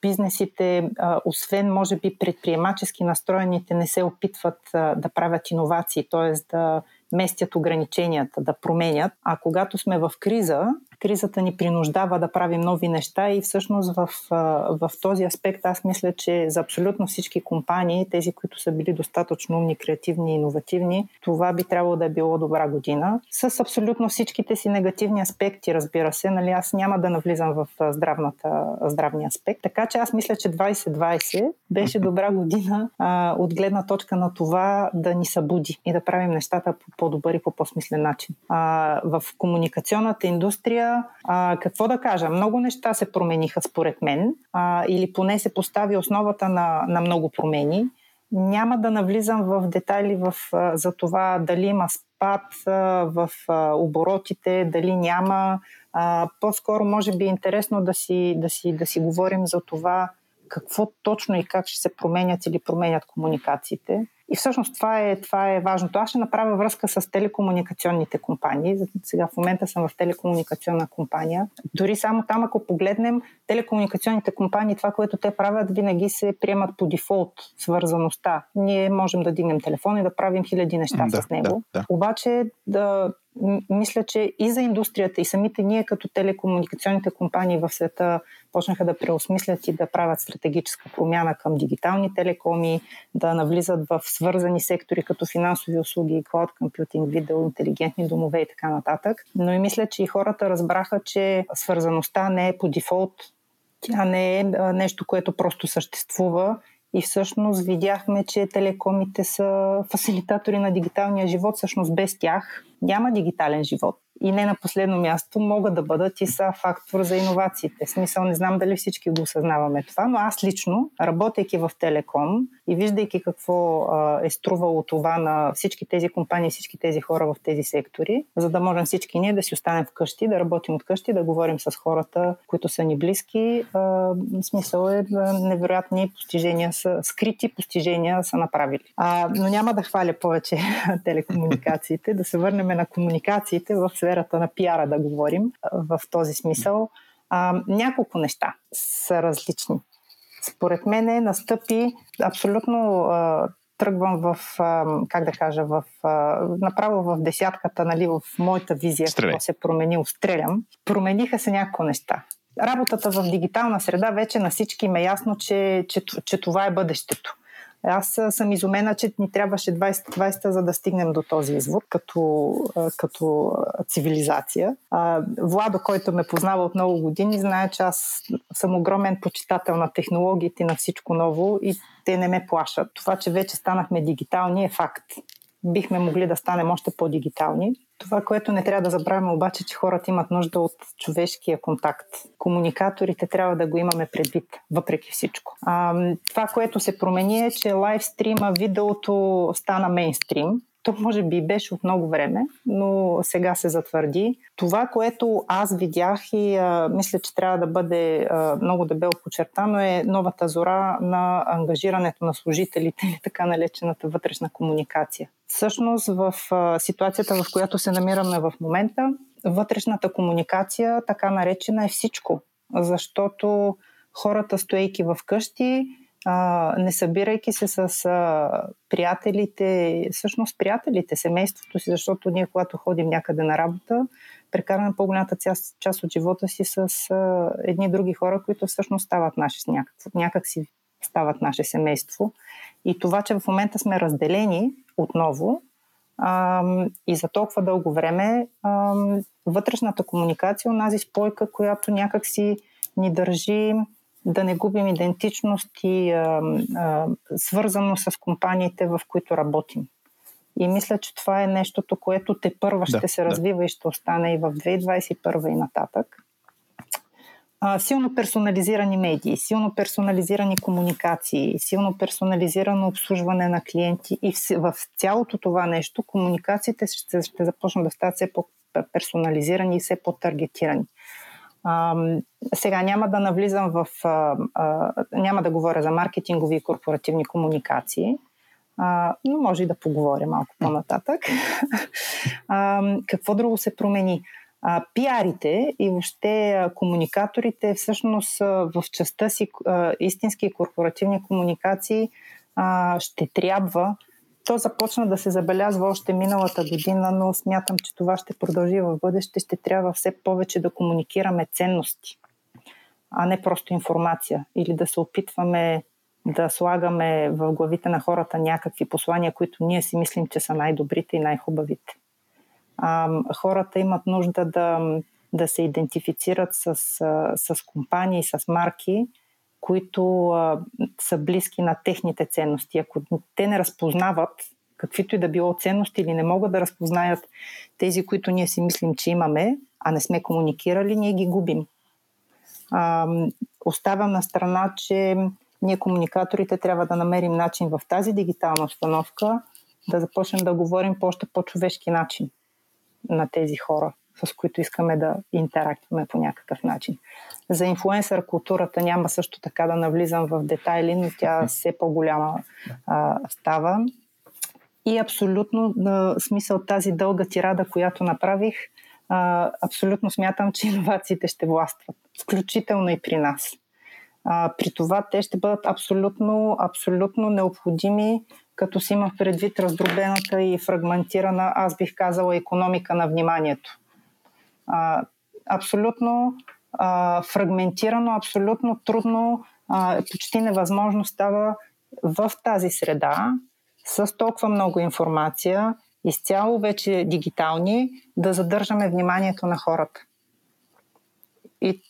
бизнесите, освен може би предприемачески настроените, не се опитват да правят иновации, т.е. да местят ограниченията, да променят. А когато сме в криза, кризата ни принуждава да правим нови неща и всъщност в, в този аспект аз мисля, че за абсолютно всички компании, тези, които са били достатъчно умни, креативни и иновативни, това би трябвало да е било добра година. С абсолютно всичките си негативни аспекти, разбира се, нали, аз няма да навлизам в здравната, здравния аспект. Така че аз мисля, че 2020 беше добра година а, от гледна точка на това да ни събуди и да правим нещата по по-добър и по по-смислен начин. А, в комуникационната индустрия, а, какво да кажа, много неща се промениха според мен а, или поне се постави основата на, на много промени. Няма да навлизам в детайли в, за това дали има спад в оборотите, дали няма. А, по-скоро може би е интересно да си, да, си, да си говорим за това какво точно и как ще се променят или променят комуникациите. И всъщност това е, това е важното. Аз ще направя връзка с телекомуникационните компании. Сега в момента съм в телекомуникационна компания. Дори само там, ако погледнем телекомуникационните компании, това, което те правят, винаги се приемат по дефолт свързаността. Ние можем да дигнем телефон и да правим хиляди неща да, с него. Да, да. Обаче да, мисля, че и за индустрията, и самите ние като телекомуникационните компании в света почнаха да преосмислят и да правят стратегическа промяна към дигитални телекоми, да навлизат в свързани сектори като финансови услуги, клауд компютинг, видео, интелигентни домове и така нататък. Но и мисля, че и хората разбраха, че свързаността не е по дефолт, тя не е нещо, което просто съществува и всъщност видяхме, че телекомите са фасилитатори на дигиталния живот. Всъщност без тях няма дигитален живот и не на последно място могат да бъдат и са фактор за иновациите. В смисъл, не знам дали всички го осъзнаваме това, но аз лично, работейки в Телеком и виждайки какво а, е струвало това на всички тези компании, всички тези хора в тези сектори, за да можем всички ние да си останем вкъщи, да работим от къщи, да говорим с хората, които са ни близки, а, смисъл е невероятни постижения са, скрити постижения са направили. А, но няма да хваля повече телекомуникациите, да се върнем на комуникациите в сферата на пиара да говорим в този смисъл, а, няколко неща са различни. Според мен настъпи абсолютно а, тръгвам в, а, как да кажа, в, а, направо в десятката, нали, в моята визия, какво се промени, стрелям. Промениха се няколко неща. Работата в дигитална среда вече на всички ме е ясно, че, че, че това е бъдещето. Аз съм изумена, че ни трябваше 20-20 за да стигнем до този извод като, като цивилизация. Владо, който ме познава от много години, знае, че аз съм огромен почитател на технологиите, на всичко ново и те не ме плашат. Това, че вече станахме дигитални е факт. Бихме могли да станем още по-дигитални. Това, което не трябва да забравяме обаче, че хората имат нужда от човешкия контакт. Комуникаторите трябва да го имаме предвид, въпреки всичко. А, това, което се промени е, че лайвстрима, видеото стана мейнстрим. То може би беше от много време, но сега се затвърди. Това, което аз видях и а, мисля, че трябва да бъде а, много дебело подчертано е новата зора на ангажирането на служителите или така налечената вътрешна комуникация. Всъщност в а, ситуацията, в която се намираме в момента, вътрешната комуникация, така наречена, е всичко. Защото хората, стоейки в къщи, а, не събирайки се с а, приятелите, всъщност приятелите, семейството си, защото ние, когато ходим някъде на работа, прекараме по-голямата част, част от живота си с а, едни други хора, които всъщност стават наши, някак, някак си стават наше семейство. И това, че в момента сме разделени отново а, и за толкова дълго време, а, вътрешната комуникация, онази спойка, която някак си ни държи да не губим идентичност и а, а, свързано с компаниите, в които работим. И мисля, че това е нещото, което те първа ще да, се развива да. и ще остане и в 2021 и нататък. А, силно персонализирани медии, силно персонализирани комуникации, силно персонализирано обслужване на клиенти и в, в цялото това нещо комуникациите ще, ще започнат да стават все по-персонализирани и все по-таргетирани. А, сега няма да навлизам в. А, а, няма да говоря за маркетингови и корпоративни комуникации, а, но може и да поговоря малко по-нататък. а, какво друго се промени? А, пиарите и въобще а, комуникаторите всъщност а, в частта си а, истински корпоративни комуникации а, ще трябва то започна да се забелязва още миналата година, но смятам, че това ще продължи в бъдеще. Ще трябва все повече да комуникираме ценности, а не просто информация. Или да се опитваме да слагаме в главите на хората някакви послания, които ние си мислим, че са най-добрите и най-хубавите. А, хората имат нужда да, да се идентифицират с, с компании, с марки, които а, са близки на техните ценности. Ако те не разпознават каквито и да било ценности или не могат да разпознаят тези, които ние си мислим, че имаме, а не сме комуникирали, ние ги губим. А, оставям на страна, че ние комуникаторите трябва да намерим начин в тази дигитална установка да започнем да говорим по още по-човешки начин на тези хора, с които искаме да интерактуваме по някакъв начин. За инфлуенсър културата няма също така да навлизам в детайли, но тя все по-голяма а, става. И абсолютно, на смисъл тази дълга тирада, която направих, а, абсолютно смятам, че иновациите ще властват, включително и при нас. А, при това те ще бъдат абсолютно, абсолютно необходими, като си има предвид раздробената и фрагментирана, аз бих казала, економика на вниманието. Абсолютно а, фрагментирано, абсолютно трудно, а, почти невъзможно става в тази среда с толкова много информация, изцяло вече дигитални, да задържаме вниманието на хората. И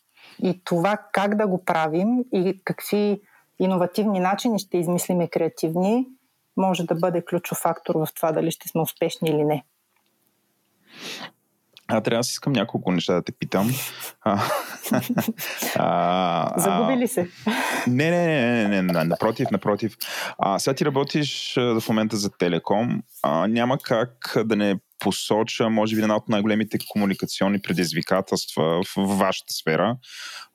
и това как да го правим и какви иновативни начини ще измислиме креативни, може да бъде ключов фактор в това дали ще сме успешни или не. А трябва да си искам няколко неща да те питам. А, а, Загуби ли се? Не, не, не, не, не, не напротив, напротив. А, сега ти работиш в момента за Телеком. А, няма как да не посоча, може би, една от най-големите комуникационни предизвикателства в вашата сфера,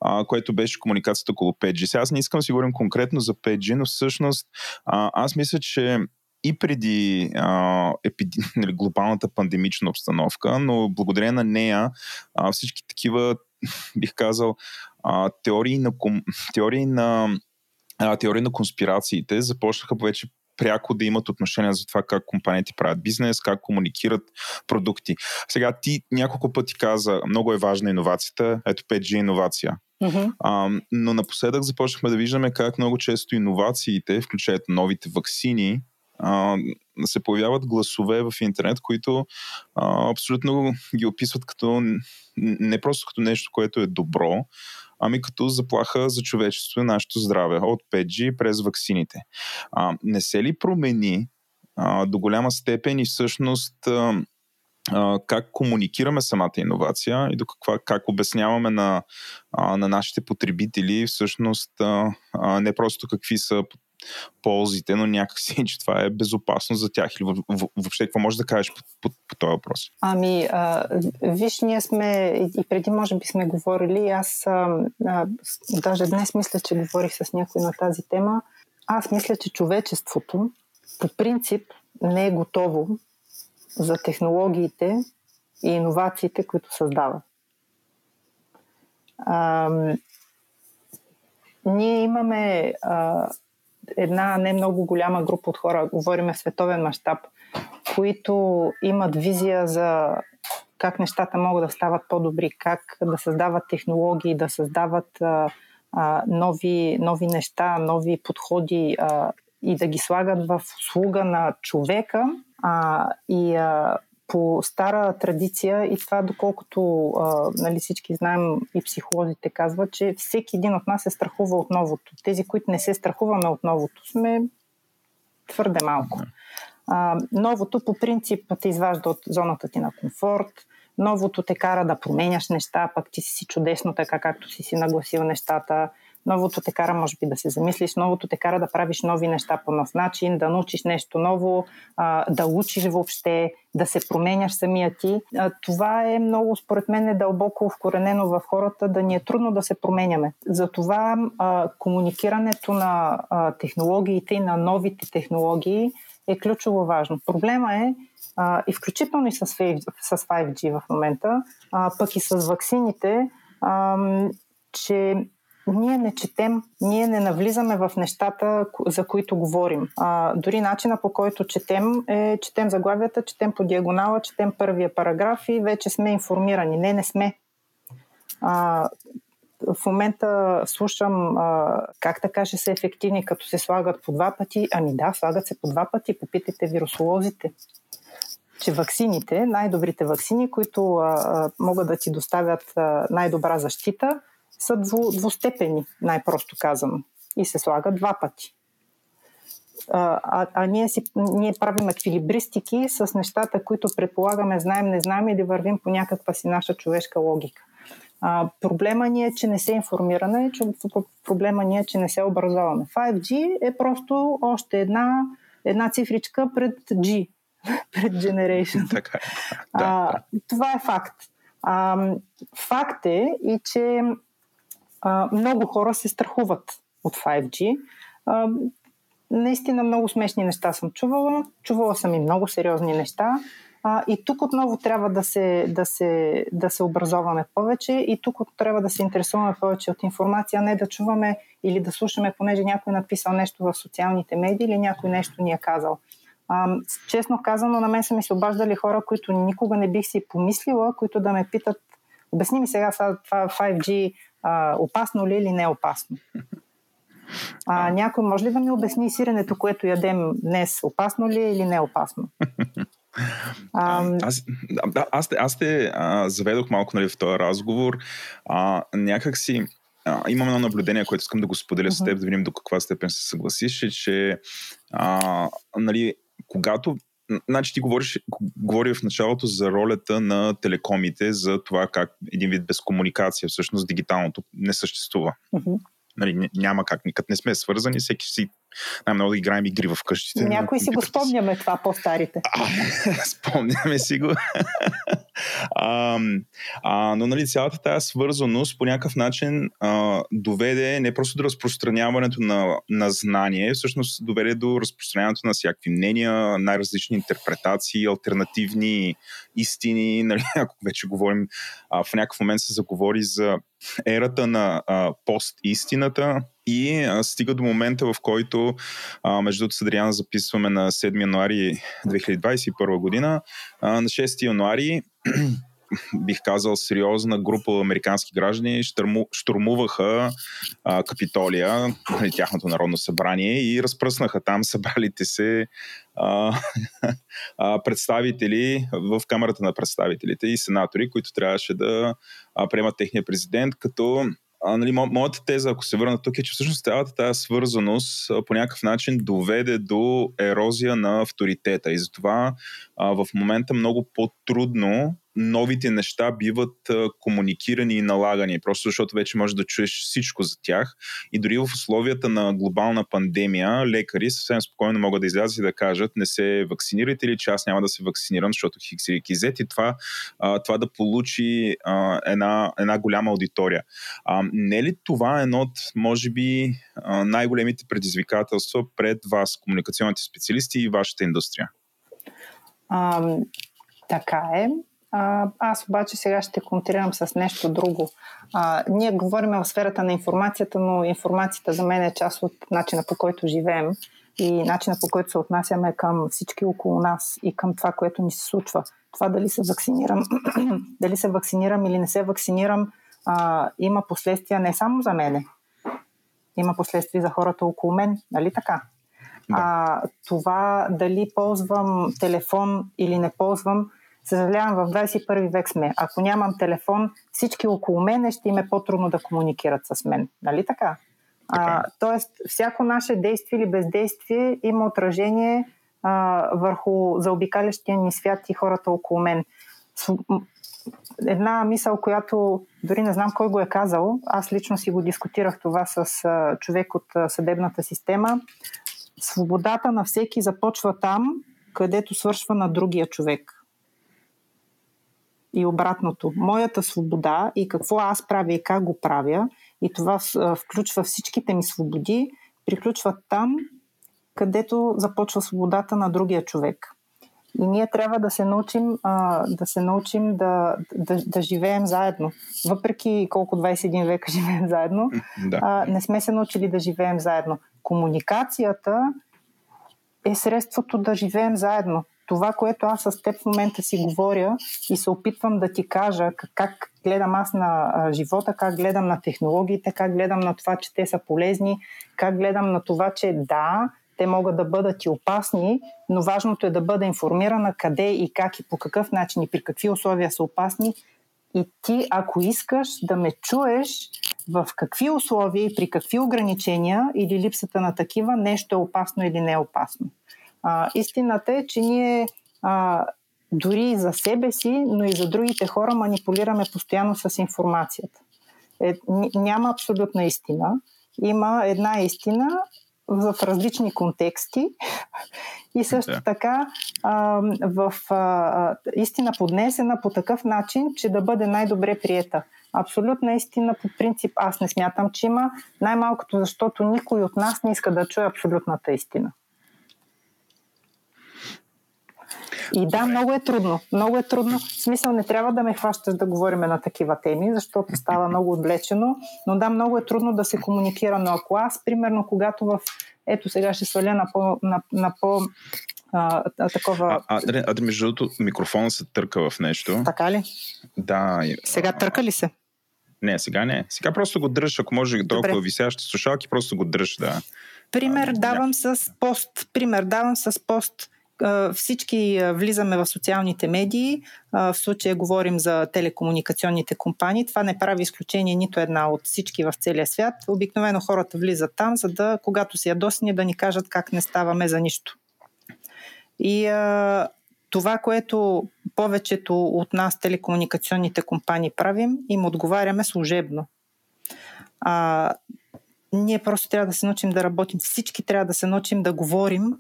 а, което беше комуникацията около 5G. Сега аз не искам да си говорим конкретно за 5G, но всъщност а, аз мисля, че и преди а, епиди... нали, глобалната пандемична обстановка, но благодарение на нея а, всички такива, бих казал, а, теории на, теории на а, теории на конспирациите започнаха вече пряко да имат отношение за това как компаниите правят бизнес, как комуникират продукти. Сега ти няколко пъти каза, много е важна иновацията, ето 5G иновация. Uh-huh. А, но напоследък започнахме да виждаме как много често иновациите, включая новите вакцини, а, се появяват гласове в интернет, които а, абсолютно ги описват като не просто като нещо, което е добро, ами като заплаха за човечеството и нашето здраве от 5G през ваксините. А, не се ли промени а, до голяма степен и всъщност а, как комуникираме самата иновация и до каква, как обясняваме на, на нашите потребители всъщност не просто какви са ползите, но някакси, че това е безопасно за тях или въобще какво можеш да кажеш по, по, по този въпрос? Ами, а, виж, ние сме и преди може би сме говорили, аз а, а, даже днес мисля, че говорих с някой на тази тема, аз мисля, че човечеството по принцип не е готово за технологиите и иновациите, които създава. А, ние имаме а, една не много голяма група от хора, говориме в световен мащаб, които имат визия за как нещата могат да стават по-добри, как да създават технологии, да създават а, а, нови, нови неща, нови подходи а, и да ги слагат в услуга на човека а, и а, по стара традиция и това, доколкото а, нали, всички знаем и психолозите казват, че всеки един от нас се страхува от новото. Тези, които не се страхуваме от новото, сме твърде малко. А, новото по принцип те изважда от зоната ти на комфорт, новото те кара да променяш неща, пък ти си чудесно така, както си си нагласил нещата, Новото те кара, може би, да се замислиш, новото те кара да правиш нови неща по нов начин, да научиш нещо ново, да учиш въобще, да се променяш самия ти. Това е много, според мен, е дълбоко вкоренено в хората, да ни е трудно да се променяме. Затова комуникирането на технологиите и на новите технологии е ключово важно. Проблема е, а, и включително и с 5G в момента, а, пък и с ваксините, а, че ние не четем, ние не навлизаме в нещата, за които говорим. А, дори начина по който четем е, четем заглавията, четем по диагонала, четем първия параграф и вече сме информирани. Не, не сме. А, в момента слушам а, как така ще са ефективни, като се слагат по два пъти. Ами да, слагат се по два пъти. Попитайте вирусолозите че ваксините, най-добрите ваксини, които а, а, могат да ти доставят а, най-добра защита, са дву, двустепени, най-просто казано. И се слагат два пъти. А, а, а ние, си, ние правим еквилибристики с нещата, които предполагаме, знаем, не знаем или вървим по някаква си наша човешка логика. А, проблема ни е, че не се информираме, че проблема ни е, че не се образоваме. 5G е просто още една, една цифричка пред G, пред Generation. Така е. А, това е факт. А, факт е и, че много хора се страхуват от 5G. А, наистина много смешни неща съм чувала. Чувала съм и много сериозни неща. И тук отново трябва да се, да, се, да се образоваме повече и тук трябва да се интересуваме повече от информация, не да чуваме или да слушаме, понеже някой е написал нещо в социалните медии или някой нещо ни е казал. Честно казано, на мен са ми се обаждали хора, които никога не бих си помислила, които да ме питат, обясни ми сега това 5G а, опасно ли или не опасно. А, някой може ли да ми обясни сиренето, което ядем днес, опасно ли е или не опасно? А, аз, да, аз, аз те а, заведох малко нали, в този разговор. А, някак си а, имам едно наблюдение, което искам да го споделя uh-huh. с теб, да видим до каква степен се съгласиш, е, че а, нали, когато Значи ти говориш, говори в началото за ролята на телекомите, за това как един вид без комуникация, всъщност дигиталното не съществува. Uh-huh. Нали, няма как, никът не сме свързани, всеки си най-много да играем игри в къщите. Някои си го спомняме това, по-старите. А, спомняме си го. а, а, но нали, цялата тази свързаност по някакъв начин а, доведе не просто до разпространяването на, на знание, всъщност доведе до разпространяването на всякакви мнения, най-различни интерпретации, альтернативни истини. Нали, ако вече говорим, а, в някакъв момент се заговори за ерата на а, пост-истината, и а, стига до момента, в който, а, между другото, записваме на 7 януари 2021 година. А, на 6 януари бих казал, сериозна група американски граждани штурму, штурмуваха а, Капитолия, нали, тяхното народно събрание и разпръснаха там събралите се а, а, представители в Камерата на представителите и сенатори, които трябваше да а, приемат техния президент, като а, нали, мо, моята теза, ако се върна тук, е, че всъщност цялата тази свързаност а, по някакъв начин доведе до ерозия на авторитета. И затова а, в момента много по-трудно новите неща биват комуникирани и налагани, просто защото вече можеш да чуеш всичко за тях. И дори в условията на глобална пандемия, лекари съвсем спокойно могат да излязат и да кажат не се вакцинирайте или че аз няма да се вакцинирам, защото хикс или кизет и това, това да получи една, една голяма аудитория. Не е ли това едно от, може би, най-големите предизвикателства пред вас, комуникационните специалисти и вашата индустрия? А, така е. А, аз обаче сега ще контрирам с нещо друго. А, ние говорим в сферата на информацията, но информацията за мен е част от начина по който живеем и начина по който се отнасяме към всички около нас и към това, което ни се случва. Това дали се вакцинирам, дали се вакцинирам или не се вакцинирам, а, има последствия не само за мене, има последствия за хората около мен, нали така? Да. А, това дали ползвам телефон или не ползвам, Съжалявам, в 21 век сме. Ако нямам телефон, всички около мене ще им е по-трудно да комуникират с мен. Нали така? А, тоест, всяко наше действие или бездействие има отражение а, върху заобикалящия ни свят и хората около мен. Една мисъл, която дори не знам кой го е казал, аз лично си го дискутирах това с а, човек от а, съдебната система. Свободата на всеки започва там, където свършва на другия човек и обратното. Моята свобода и какво аз правя и как го правя, и това включва всичките ми свободи, приключва там, където започва свободата на другия човек. И ние трябва да се научим, а, да, се научим да, да, да живеем заедно. Въпреки колко 21 века живеем заедно, да. а, не сме се научили да живеем заедно. Комуникацията е средството да живеем заедно. Това, което аз с теб в момента си говоря и се опитвам да ти кажа как гледам аз на живота, как гледам на технологиите, как гледам на това, че те са полезни, как гледам на това, че да, те могат да бъдат и опасни, но важното е да бъда информирана къде и как и по какъв начин и при какви условия са опасни. И ти, ако искаш да ме чуеш в какви условия и при какви ограничения или липсата на такива, нещо е опасно или не е опасно. А, истината е, че ние а, дори за себе си, но и за другите хора манипулираме постоянно с информацията. Е, няма абсолютна истина. Има една истина в различни контексти и също така а, в а, истина поднесена по такъв начин, че да бъде най-добре приета. Абсолютна истина по принцип аз не смятам, че има, най-малкото защото никой от нас не иска да чуе абсолютната истина. И да, много е трудно. Много е трудно. В смисъл не трябва да ме хващаш да говорим на такива теми, защото става много отвлечено. Но да, много е трудно да се комуникира. Но ако аз, примерно, когато в... Ето сега ще сваля на по... На, на по а, такова... А, а, а, между другото, микрофона се търка в нещо. Така ли? Да. Сега търка ли се? Не, сега не. Сега просто го дръж, ако може толкова висящи слушалки, просто го дръж, да. Пример давам с пост. Пример давам с пост всички влизаме в социалните медии. В случая говорим за телекомуникационните компании. Това не прави изключение нито една от всички в целия свят. Обикновено хората влизат там, за да, когато си ядосни, да ни кажат как не ставаме за нищо. И а, това, което повечето от нас, телекомуникационните компании, правим, им отговаряме служебно. А, ние просто трябва да се научим да работим. Всички трябва да се научим да говорим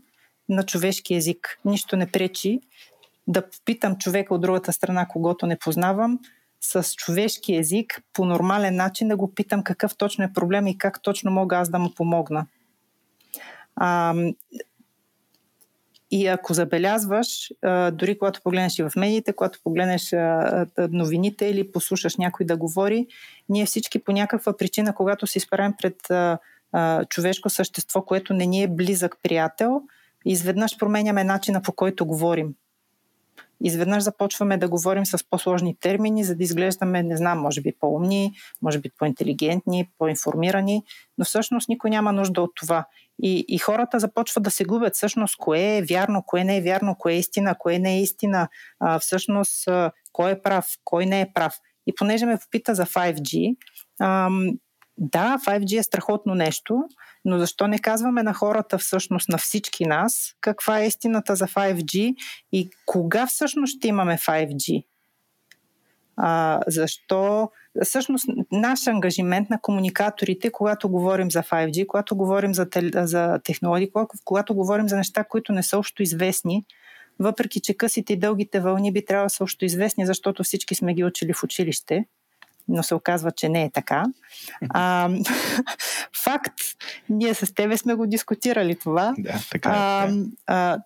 на човешки език. Нищо не пречи да попитам човека от другата страна, когато не познавам, с човешки език, по нормален начин да го питам какъв точно е проблем и как точно мога аз да му помогна. А, и ако забелязваш, дори когато погледнеш и в медиите, когато погледнеш новините или послушаш някой да говори, ние всички по някаква причина, когато се изправим пред човешко същество, което не ни е близък приятел, изведнъж променяме начина по който говорим. Изведнъж започваме да говорим с по-сложни термини, за да изглеждаме, не знам, може би по-умни, може би по-интелигентни, по-информирани, но всъщност никой няма нужда от това. И, и хората започват да се губят всъщност кое е вярно, кое не е вярно, кое е истина, кое не е истина, а, всъщност кой е прав, кой не е прав. И понеже ме попита за 5G, ам, да, 5G е страхотно нещо, но защо не казваме на хората, всъщност на всички нас, каква е истината за 5G и кога всъщност ще имаме 5G? А, защо? Всъщност, наш ангажимент на комуникаторите, когато говорим за 5G, когато говорим за, за технологии, когато, говорим за неща, които не са още известни, въпреки че късите и дългите вълни би трябвало да са още известни, защото всички сме ги учили в училище, но се оказва, че не е така. А, факт, ние с тебе сме го дискутирали това. Да, така е. А, а,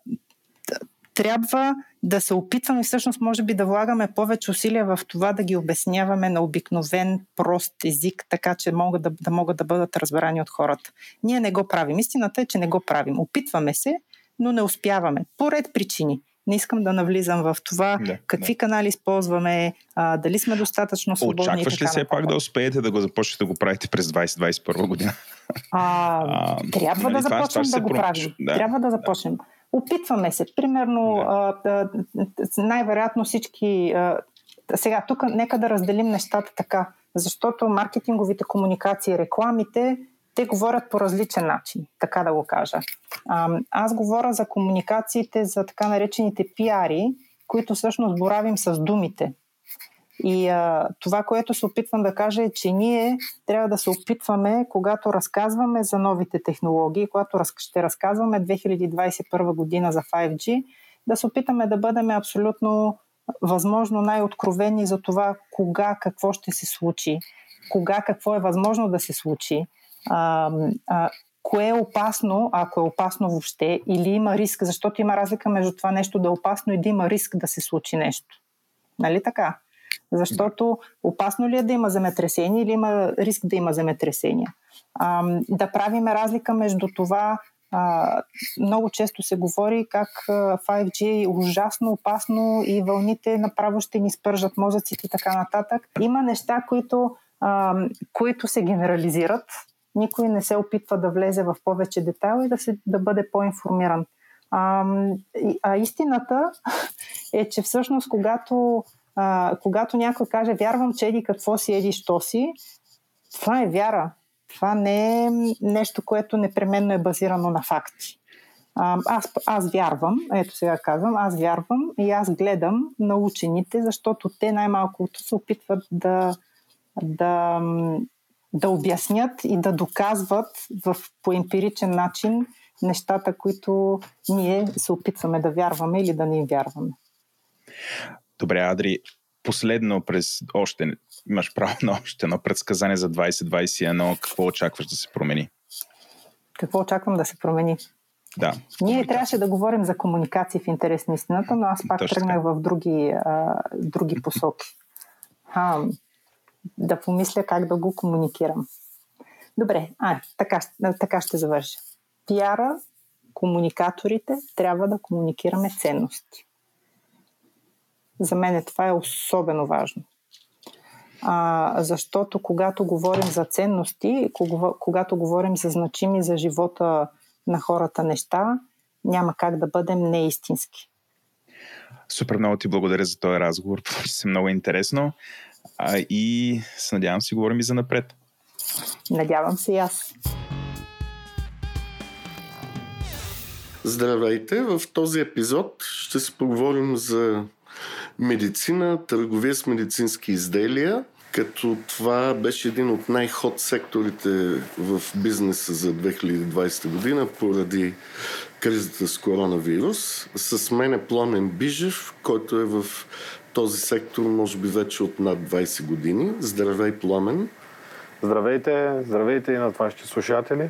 трябва да се опитваме, всъщност, може би да влагаме повече усилия в това да ги обясняваме на обикновен, прост език, така че могат да, да могат да бъдат разбрани от хората. Ние не го правим. Истината е, че не го правим. Опитваме се, но не успяваме. По ред причини. Не искам да навлизам в това да, какви да. канали използваме, а, дали сме достатъчно свободни. Очакваш ли се пак да успеете да го започнете да го правите през 2021 година? А, а, трябва нали, да започнем това, да го правим. Да, трябва да започнем. Да. Опитваме се. Примерно, да. а, най-вероятно всички. А, сега, тук нека да разделим нещата така, защото маркетинговите комуникации, рекламите те говорят по различен начин, така да го кажа. Аз говоря за комуникациите, за така наречените пиари, които всъщност боравим с думите. И а, това, което се опитвам да кажа е, че ние трябва да се опитваме, когато разказваме за новите технологии, когато раз, ще разказваме 2021 година за 5G, да се опитаме да бъдем абсолютно възможно най-откровени за това кога какво ще се случи, кога какво е възможно да се случи, а, а, кое е опасно, ако е опасно въобще, или има риск, защото има разлика между това нещо да е опасно и да има риск да се случи нещо. Нали така? Защото опасно ли е да има земетресение или има риск да има земетресения? А, да правиме разлика между това, а, много често се говори как 5G е ужасно опасно и вълните направо ще ни спържат мозъците и така нататък. Има неща, които, а, които се генерализират. Никой не се опитва да влезе в повече детайл и да, се, да бъде по-информиран. А, а истината е, че всъщност когато, а, когато някой каже вярвам, че еди какво си, еди що си, това е вяра. Това не е нещо, което непременно е базирано на факти. Аз, аз вярвам, ето сега казвам, аз вярвам и аз гледам на учените, защото те най-малкото се опитват да, да, да обяснят и да доказват в, по емпиричен начин нещата, които ние се опитваме да вярваме или да не им вярваме. Добре, Адри, последно през още, имаш право на още едно предсказание за 2021. Какво очакваш да се промени? Какво очаквам да се промени? Да. Ние трябваше да говорим за комуникации в интерес на истината, но аз пак Точно тръгнах в други, а, други посоки. А, да помисля как да го комуникирам. Добре, а, така, така ще завърша. Пиара, комуникаторите трябва да комуникираме ценности. За мен това е особено важно. А, защото когато говорим за ценности, когато говорим за значими за живота на хората неща, няма как да бъдем неистински. Супер много ти благодаря за този разговор. Получи се много интересно. А, и се надявам си говорим и за напред. Надявам се и аз. Здравейте! В този епизод ще си поговорим за медицина, търговия с медицински изделия, като това беше един от най-ход секторите в бизнеса за 2020 година поради кризата с коронавирус. С мен е Пламен Бижев, който е в този сектор може би вече от над 20 години. Здравей, Пламен! Здравейте! Здравейте и на вашите слушатели!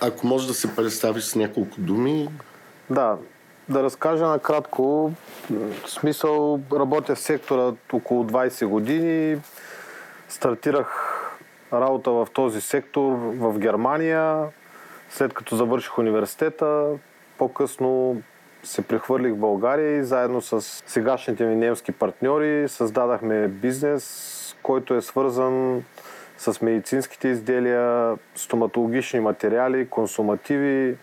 Ако може да се представиш с няколко думи. Да, да разкажа накратко. В смисъл, работя в сектора около 20 години. Стартирах работа в този сектор в Германия. След като завърших университета, по-късно се прехвърлих в България и заедно с сегашните ми немски партньори създадахме бизнес, който е свързан с медицинските изделия, стоматологични материали, консумативи,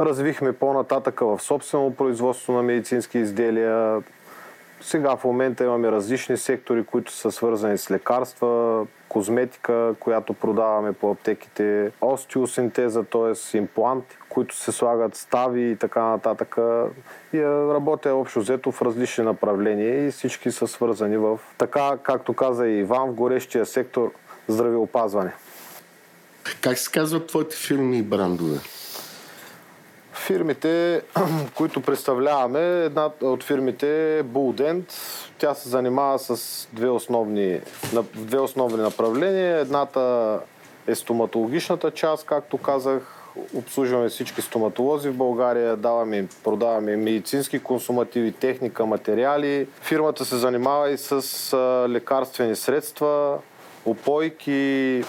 Развихме по-нататъка в собствено производство на медицински изделия. Сега в момента имаме различни сектори, които са свързани с лекарства, козметика, която продаваме по аптеките, остеосинтеза, т.е. импланти, които се слагат стави и така нататък. И работя общо взето в различни направления и всички са свързани в така, както каза и Иван, в горещия сектор здравеопазване. Как се казват твоите фирми и брандове? Фирмите, които представляваме, една от фирмите е Bulldent. Тя се занимава с две основни, две основни направления. Едната е стоматологичната част, както казах. Обслужваме всички стоматолози в България, даваме, продаваме медицински консумативи, техника, материали. Фирмата се занимава и с лекарствени средства, опойки,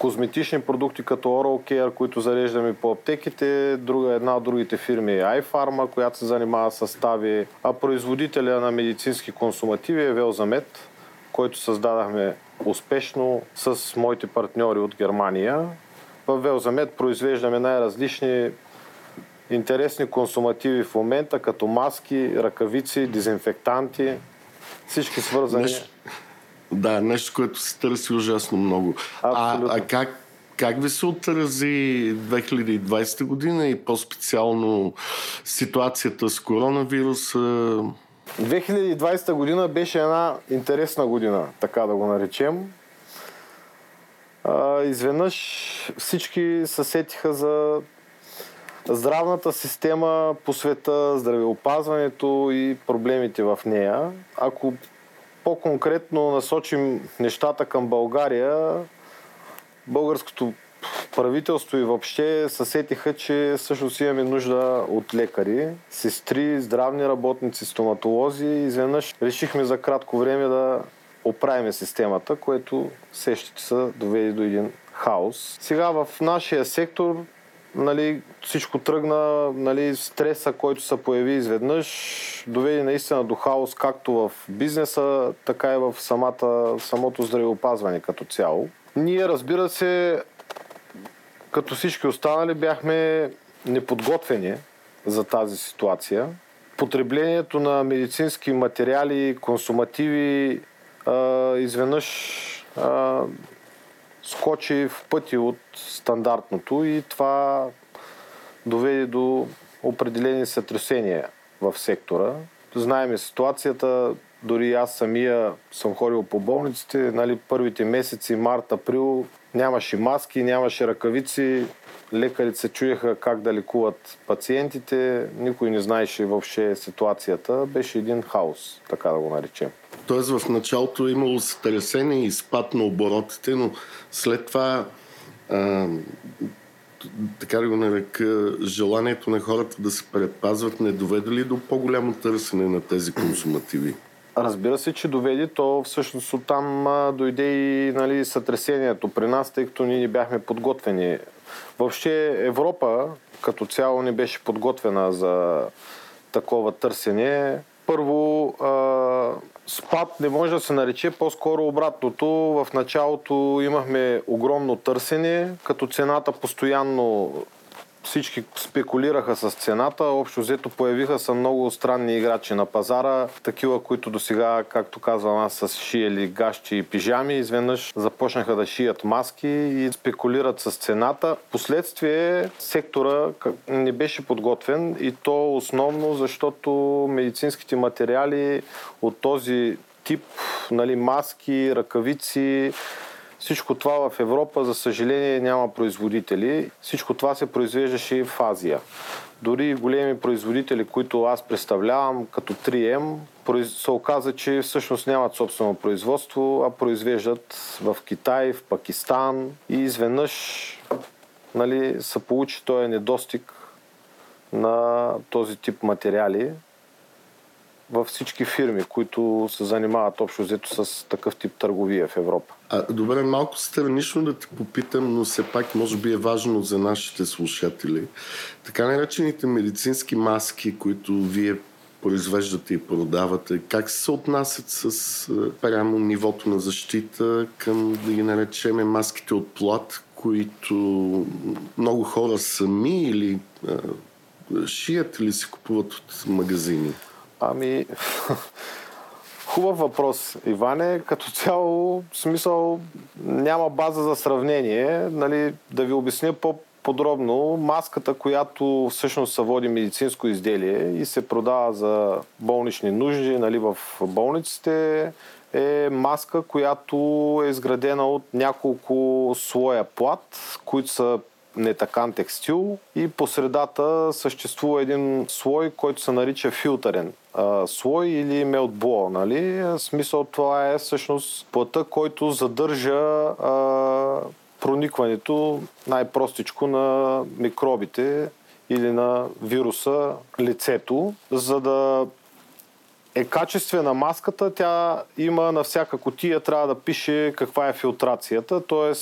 козметични продукти като Oral Care, които зареждаме по аптеките. Друга, една от другите фирми е iPharma, която се занимава с стави. А производителя на медицински консумативи е Велзамет, който създадахме успешно с моите партньори от Германия. В Велзамет произвеждаме най-различни интересни консумативи в момента, като маски, ръкавици, дезинфектанти, всички свързани. Нещо, да, нещо, което се търси ужасно много. А, а как, как ви се отрази 2020 година и по-специално ситуацията с коронавируса? 2020 година беше една интересна година, така да го наречем. А, изведнъж всички се сетиха за здравната система по света, здравеопазването и проблемите в нея. Ако по-конкретно насочим нещата към България, българското правителство и въобще се сетиха, че всъщност имаме нужда от лекари, сестри, здравни работници, стоматолози изведнъж решихме за кратко време да оправиме системата, което сещате се доведе до един хаос. Сега в нашия сектор нали, всичко тръгна, нали, стреса, който се появи изведнъж, доведе наистина до хаос както в бизнеса, така и в самата, самото здравеопазване като цяло. Ние, разбира се, като всички останали, бяхме неподготвени за тази ситуация. Потреблението на медицински материали, консумативи изведнъж скочи в пъти от стандартното и това доведе до определени сътресения в сектора. Знаеме ситуацията, дори аз самия съм ходил по болниците, нали, първите месеци, март, април, нямаше маски, нямаше ръкавици, лекарите се чуеха как да лекуват пациентите, никой не знаеше въобще ситуацията. Беше един хаос, така да го наречем. Тоест в началото е имало сътресение и спад на оборотите, но след това а, така да го нарека, желанието на хората да се предпазват не доведе ли до по-голямо търсене на тези консумативи? Разбира се, че доведе. То всъщност оттам а, дойде и нали, сътресението при нас, тъй като ние не бяхме подготвени. Въобще Европа като цяло не беше подготвена за такова търсене. Първо, а, спад не може да се нарече, по-скоро обратното. В началото имахме огромно търсене, като цената постоянно всички спекулираха с цената. Общо взето появиха са много странни играчи на пазара, такива, които до сега, както казвам аз, са шиели гащи и пижами, изведнъж започнаха да шият маски и спекулират с цената. Последствие сектора не беше подготвен и то основно, защото медицинските материали от този тип, нали, маски, ръкавици, всичко това в Европа, за съжаление, няма производители. Всичко това се произвеждаше и в Азия. Дори големи производители, които аз представлявам, като 3M, се оказа, че всъщност нямат собствено производство, а произвеждат в Китай, в Пакистан и изведнъж нали, се получи този недостиг на този тип материали във всички фирми, които се занимават общо взето с такъв тип търговия в Европа. А, добре, малко странично да те попитам, но все пак може би е важно за нашите слушатели. Така наречените медицински маски, които вие произвеждате и продавате, как се отнасят с прямо нивото на защита към, да ги наречеме, маските от плат, които много хора сами или а, шият или се купуват от магазини? Ами, хубав въпрос, Иване. Като цяло, смисъл, няма база за сравнение. Нали, да ви обясня по-подробно, маската, която всъщност се води медицинско изделие и се продава за болнични нужди нали, в болниците, е маска, която е изградена от няколко слоя плат, които са нетакан текстил и по средата съществува един слой, който се нарича филтърен слой или мелтбло. Нали? Смисъл това е всъщност плътта, който задържа а, проникването най-простичко на микробите или на вируса лицето, за да е качествена маската, тя има на всяка котия, трябва да пише каква е филтрацията, т.е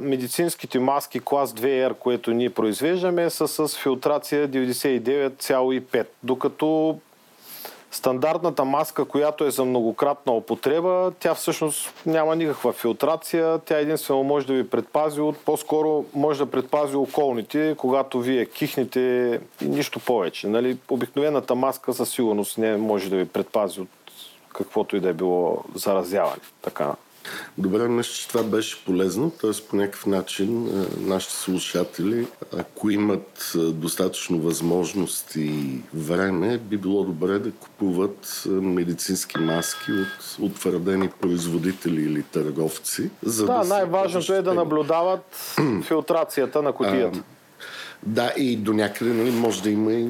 медицинските маски клас 2R, което ние произвеждаме, са с филтрация 99,5. Докато стандартната маска, която е за многократна употреба, тя всъщност няма никаква филтрация. Тя единствено може да ви предпази от, по-скоро може да предпази околните, когато вие кихнете и нищо повече. Нали? Обикновената маска със сигурност не може да ви предпази от каквото и да е било заразяване. Така. Добре, мисля, че това беше полезно, т.е. по някакъв начин нашите слушатели, ако имат достатъчно възможност и време, би било добре да купуват медицински маски от утвърдени производители или търговци. За да, да най-важното е да наблюдават филтрацията на котията. Да, и до някъде нали, може да има и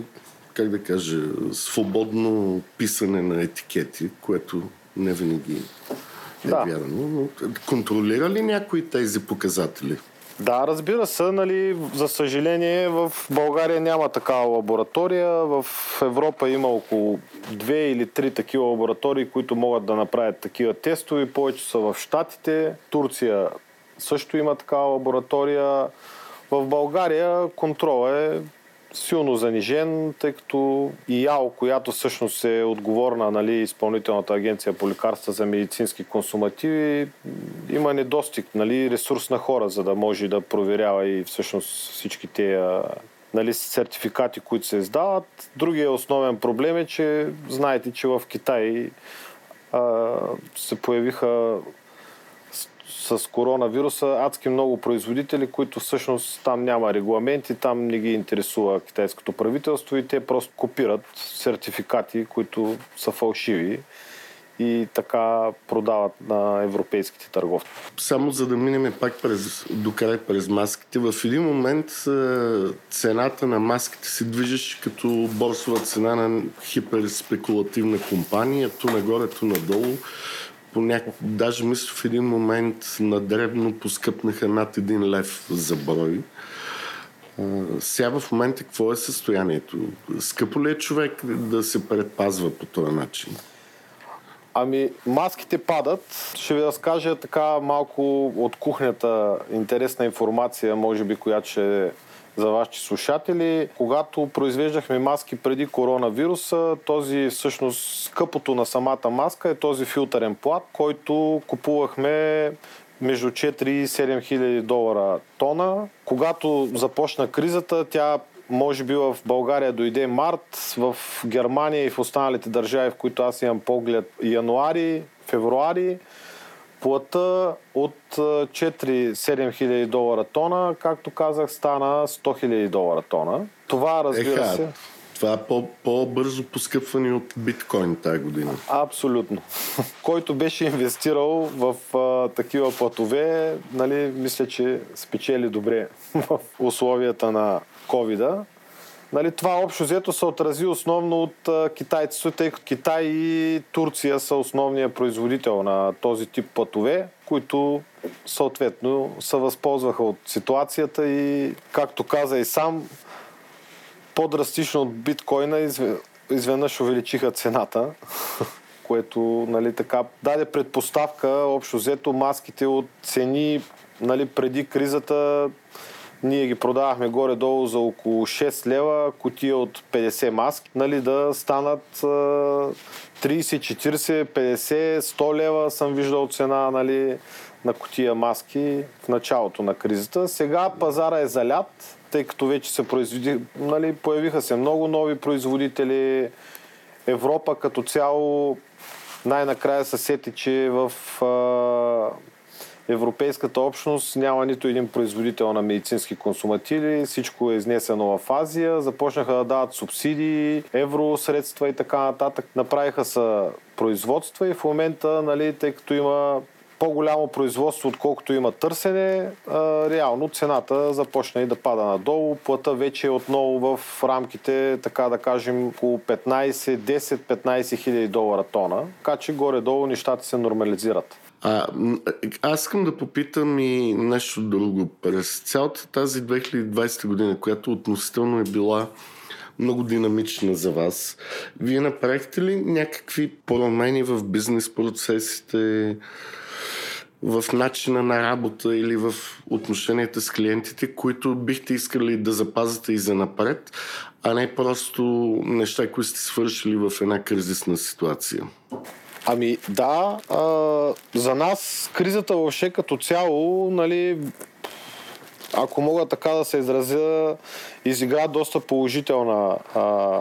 как да кажа, свободно писане на етикети, което не винаги е да. вярно. Но контролира ли някой тези показатели? Да, разбира се, нали, за съжаление в България няма такава лаборатория. В Европа има около две или три такива лаборатории, които могат да направят такива тестове. Повече са в Штатите. Турция също има такава лаборатория. В България контрол е силно занижен, тъй като ИАО, която всъщност е отговорна нали, изпълнителната агенция по лекарства за медицински консумативи, има недостиг нали, ресурс на хора, за да може да проверява и всъщност всички тези нали, сертификати, които се издават. Другия основен проблем е, че знаете, че в Китай а, се появиха с коронавируса. Адски много производители, които всъщност там няма регламенти, там не ги интересува китайското правителство и те просто копират сертификати, които са фалшиви и така продават на европейските търговци. Само за да минем пак през, до край през маските, в един момент цената на маските се движеше като борсова цена на хиперспекулативна компания, ту нагоре, ту надолу по някак... даже мисля в един момент на дребно поскъпнаха над един лев за брой. сега в момента какво е състоянието? Скъпо ли е човек да се предпазва по този начин? Ами, маските падат. Ще ви разкажа така малко от кухнята интересна информация, може би, която ще за вашите слушатели. Когато произвеждахме маски преди коронавируса, този всъщност скъпото на самата маска е този филтърен плат, който купувахме между 4 и 7 хиляди долара тона. Когато започна кризата, тя може би в България дойде март, в Германия и в останалите държави, в които аз имам поглед, януари, февруари плата от 4-7 хиляди долара тона, както казах, стана 100 хиляди долара тона. Това разбира Еха, се... Това е по- по-бързо поскъпване от биткоин тази година. Абсолютно. Който беше инвестирал в а, такива платове, нали, мисля, че спечели добре в условията на ковида. Нали, това общо взето се отрази основно от китайците, тъй като Китай и Турция са основния производител на този тип пътове, които съответно се възползваха от ситуацията и, както каза и сам, по-драстично от биткоина изведнъж увеличиха цената, което нали, така даде предпоставка общо взето маските от цени нали, преди кризата ние ги продавахме горе-долу за около 6 лева, котия от 50 маски, нали, да станат 30, 40, 50, 100 лева съм виждал цена нали, на котия маски в началото на кризата. Сега пазара е залят, тъй като вече се произведи, нали, появиха се много нови производители. Европа като цяло най-накрая се сети, че в Европейската общност няма нито един производител на медицински консумативи, всичко е изнесено в Азия, започнаха да дават субсидии, евросредства и така нататък. Направиха са производства и в момента, нали, тъй като има по-голямо производство, отколкото има търсене, реално цената започна и да пада надолу. Плата вече е отново в рамките, така да кажем, около 15, 10-15 хиляди долара тона. Така че горе-долу нещата се нормализират. А, аз искам да попитам и нещо друго. През цялата тази 2020 година, която относително е била много динамична за вас, вие направихте ли някакви промени в бизнес процесите, в начина на работа или в отношенията с клиентите, които бихте искали да запазите и за напред, а не просто неща, които сте свършили в една кризисна ситуация? Ами да, а, за нас кризата въобще като цяло, нали, ако мога така да се изразя, изигра доста положителна а,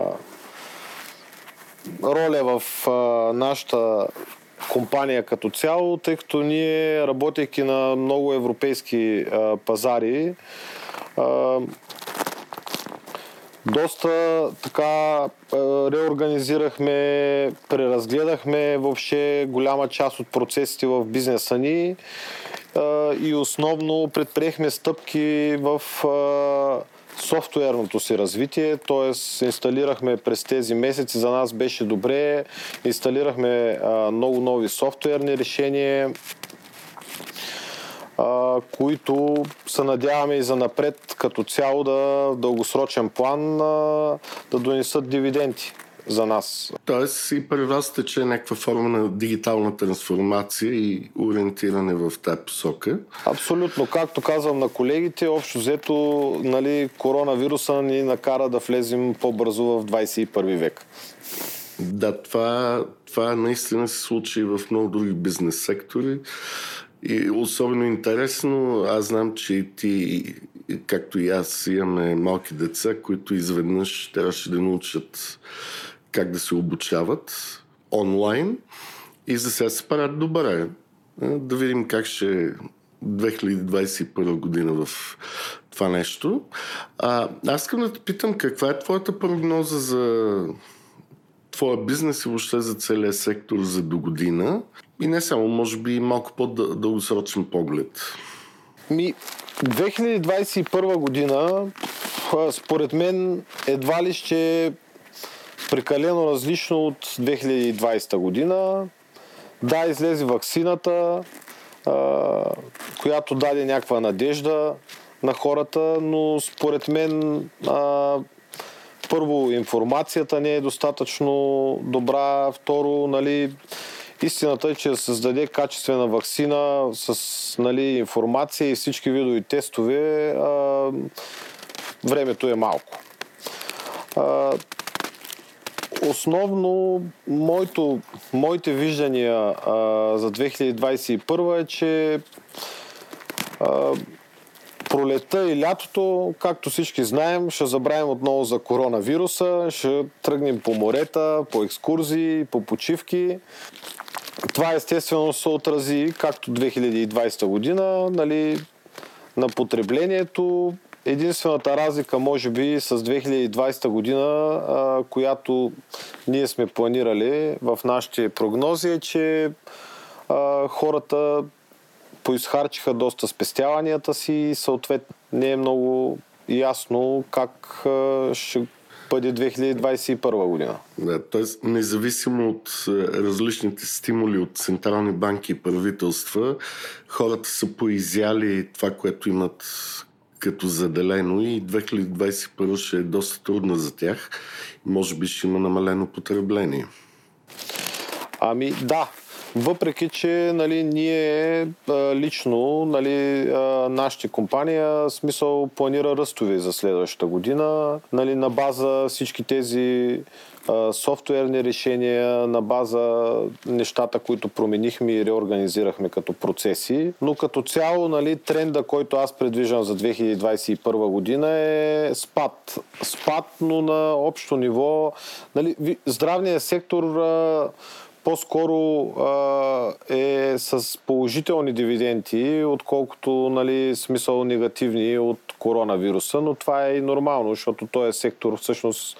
роля в а, нашата компания като цяло, тъй като ние, работейки на много европейски а, пазари, а, доста така реорганизирахме, преразгледахме въобще голяма част от процесите в бизнеса ни и основно предприехме стъпки в софтуерното си развитие, т.е. инсталирахме през тези месеци, за нас беше добре, инсталирахме много нови софтуерни решения, а, които се надяваме и за напред като цяло да дългосрочен план а, да донесат дивиденти за нас. Тоест и при вас тече някаква форма на дигитална трансформация и ориентиране в тази посока. Абсолютно. Както казвам на колегите, общо взето нали, коронавируса ни накара да влезем по-бързо в 21 век. Да, това, това наистина се случи в много други бизнес сектори. И особено интересно, аз знам, че и ти, както и аз, имаме малки деца, които изведнъж трябваше да научат как да се обучават онлайн и за сега се правят добре. Да видим как ще 2021 година в това нещо. А, аз искам да те питам каква е твоята прогноза за твоя бизнес и въобще за целия сектор за до година и не само, може би малко по-дългосрочен поглед. Ми, 2021 година, според мен, едва ли ще е прекалено различно от 2020 година. Да, излезе вакцината, която даде някаква надежда на хората, но според мен първо информацията не е достатъчно добра, второ, нали, Истината е, че да създаде качествена вакцина с нали, информация и всички видови тестове, а, времето е малко. А, основно моето, моите виждания а, за 2021 е, че а, пролета и лятото, както всички знаем, ще забравим отново за коронавируса, ще тръгнем по морета, по екскурзии, по почивки. Това естествено се отрази, както 2020 година, нали, на потреблението. Единствената разлика, може би, с 2020 година, а, която ние сме планирали в нашите прогнози, е, че а, хората поизхарчиха доста спестяванията си и съответно не е много ясно как а, ще бъде 2021 година. Да, т.е. независимо от е, различните стимули от централни банки и правителства, хората са поизяли това, което имат като заделено и 2021 ще е доста трудна за тях. Може би ще има намалено потребление. Ами да, въпреки, че нали, ние лично, нали, нашата компания, смисъл, планира ръстови за следващата година, нали, на база всички тези софтуерни решения, на база нещата, които променихме и реорганизирахме като процеси. Но като цяло, нали, тренда, който аз предвиждам за 2021 година е спад. Спад, но на общо ниво. Нали, здравният сектор по-скоро а, е с положителни дивиденти, отколкото нали, смисъл негативни от коронавируса, но това е и нормално, защото този сектор всъщност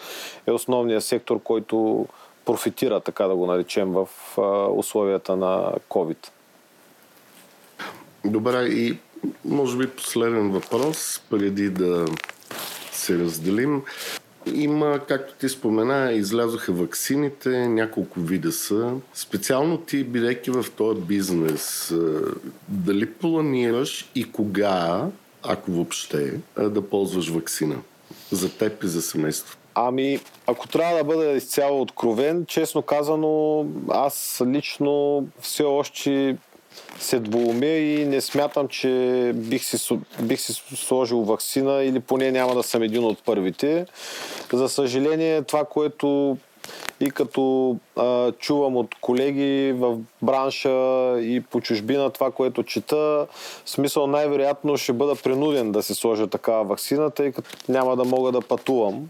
е основният сектор, който профитира, така да го наречем, в а, условията на COVID. Добре, и може би последен въпрос, преди да се разделим. Има, както ти спомена, излязоха ваксините, няколко вида са. Специално ти, бидейки в този бизнес, дали планираш и кога, ако въобще, да ползваш вакцина? За теб и за семейството. Ами, ако трябва да бъда изцяло откровен, честно казано, аз лично все още се двоумя и не смятам, че бих си, бих си сложил вакцина или поне няма да съм един от първите. За съжаление, това, което и като а, чувам от колеги в бранша и по чужбина това, което чета, смисъл най-вероятно ще бъда принуден да се сложа такава вакцина, тъй като няма да мога да пътувам,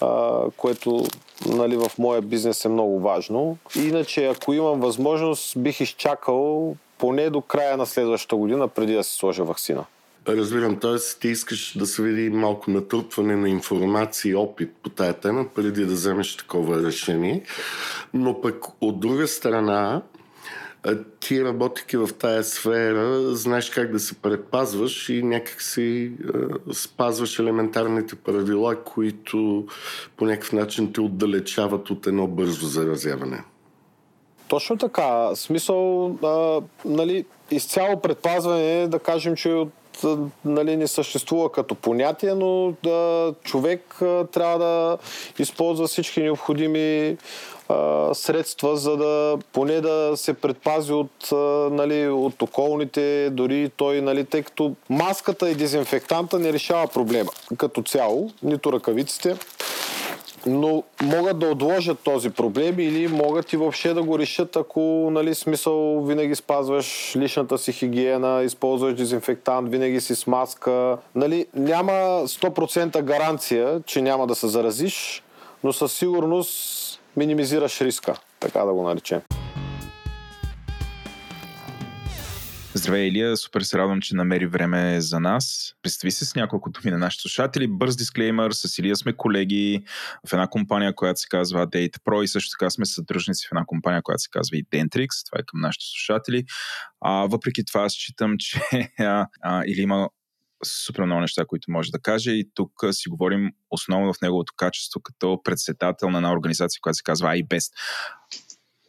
а, което нали, в моя бизнес е много важно. Иначе, ако имам възможност, бих изчакал поне до края на следващата година, преди да се сложа вакцина. Разбирам, т.е. ти искаш да се види малко натрупване на информация и опит по тая тема, преди да вземеш такова решение. Но пък от друга страна, ти работейки в тая сфера, знаеш как да се предпазваш и някак си спазваш елементарните правила, които по някакъв начин те отдалечават от едно бързо заразяване. Точно така. Смисъл, а, нали, изцяло предпазване, да кажем, че от нали, не съществува като понятие, но да, човек а, трябва да използва всички необходими а, средства, за да поне да се предпази от, а, нали, от околните, дори той, нали, тъй като маската и дезинфектанта не решава проблема като цяло, нито ръкавиците но могат да отложат този проблем или могат и въобще да го решат, ако нали, смисъл винаги спазваш личната си хигиена, използваш дезинфектант, винаги си с маска. Нали, няма 100% гаранция, че няма да се заразиш, но със сигурност минимизираш риска, така да го наречем. Здравей, Илия. Супер се радвам, че намери време за нас. Представи се с няколко думи на нашите слушатели. Бърз дисклеймър. С Илия сме колеги в една компания, която се казва Date Pro и също така сме съдружници в една компания, която се казва Identrix. Това е към нашите слушатели. А, въпреки това, аз считам, че а, а, или има супер много неща, които може да каже и тук си говорим основно в неговото качество като председател на една организация, която се казва iBest.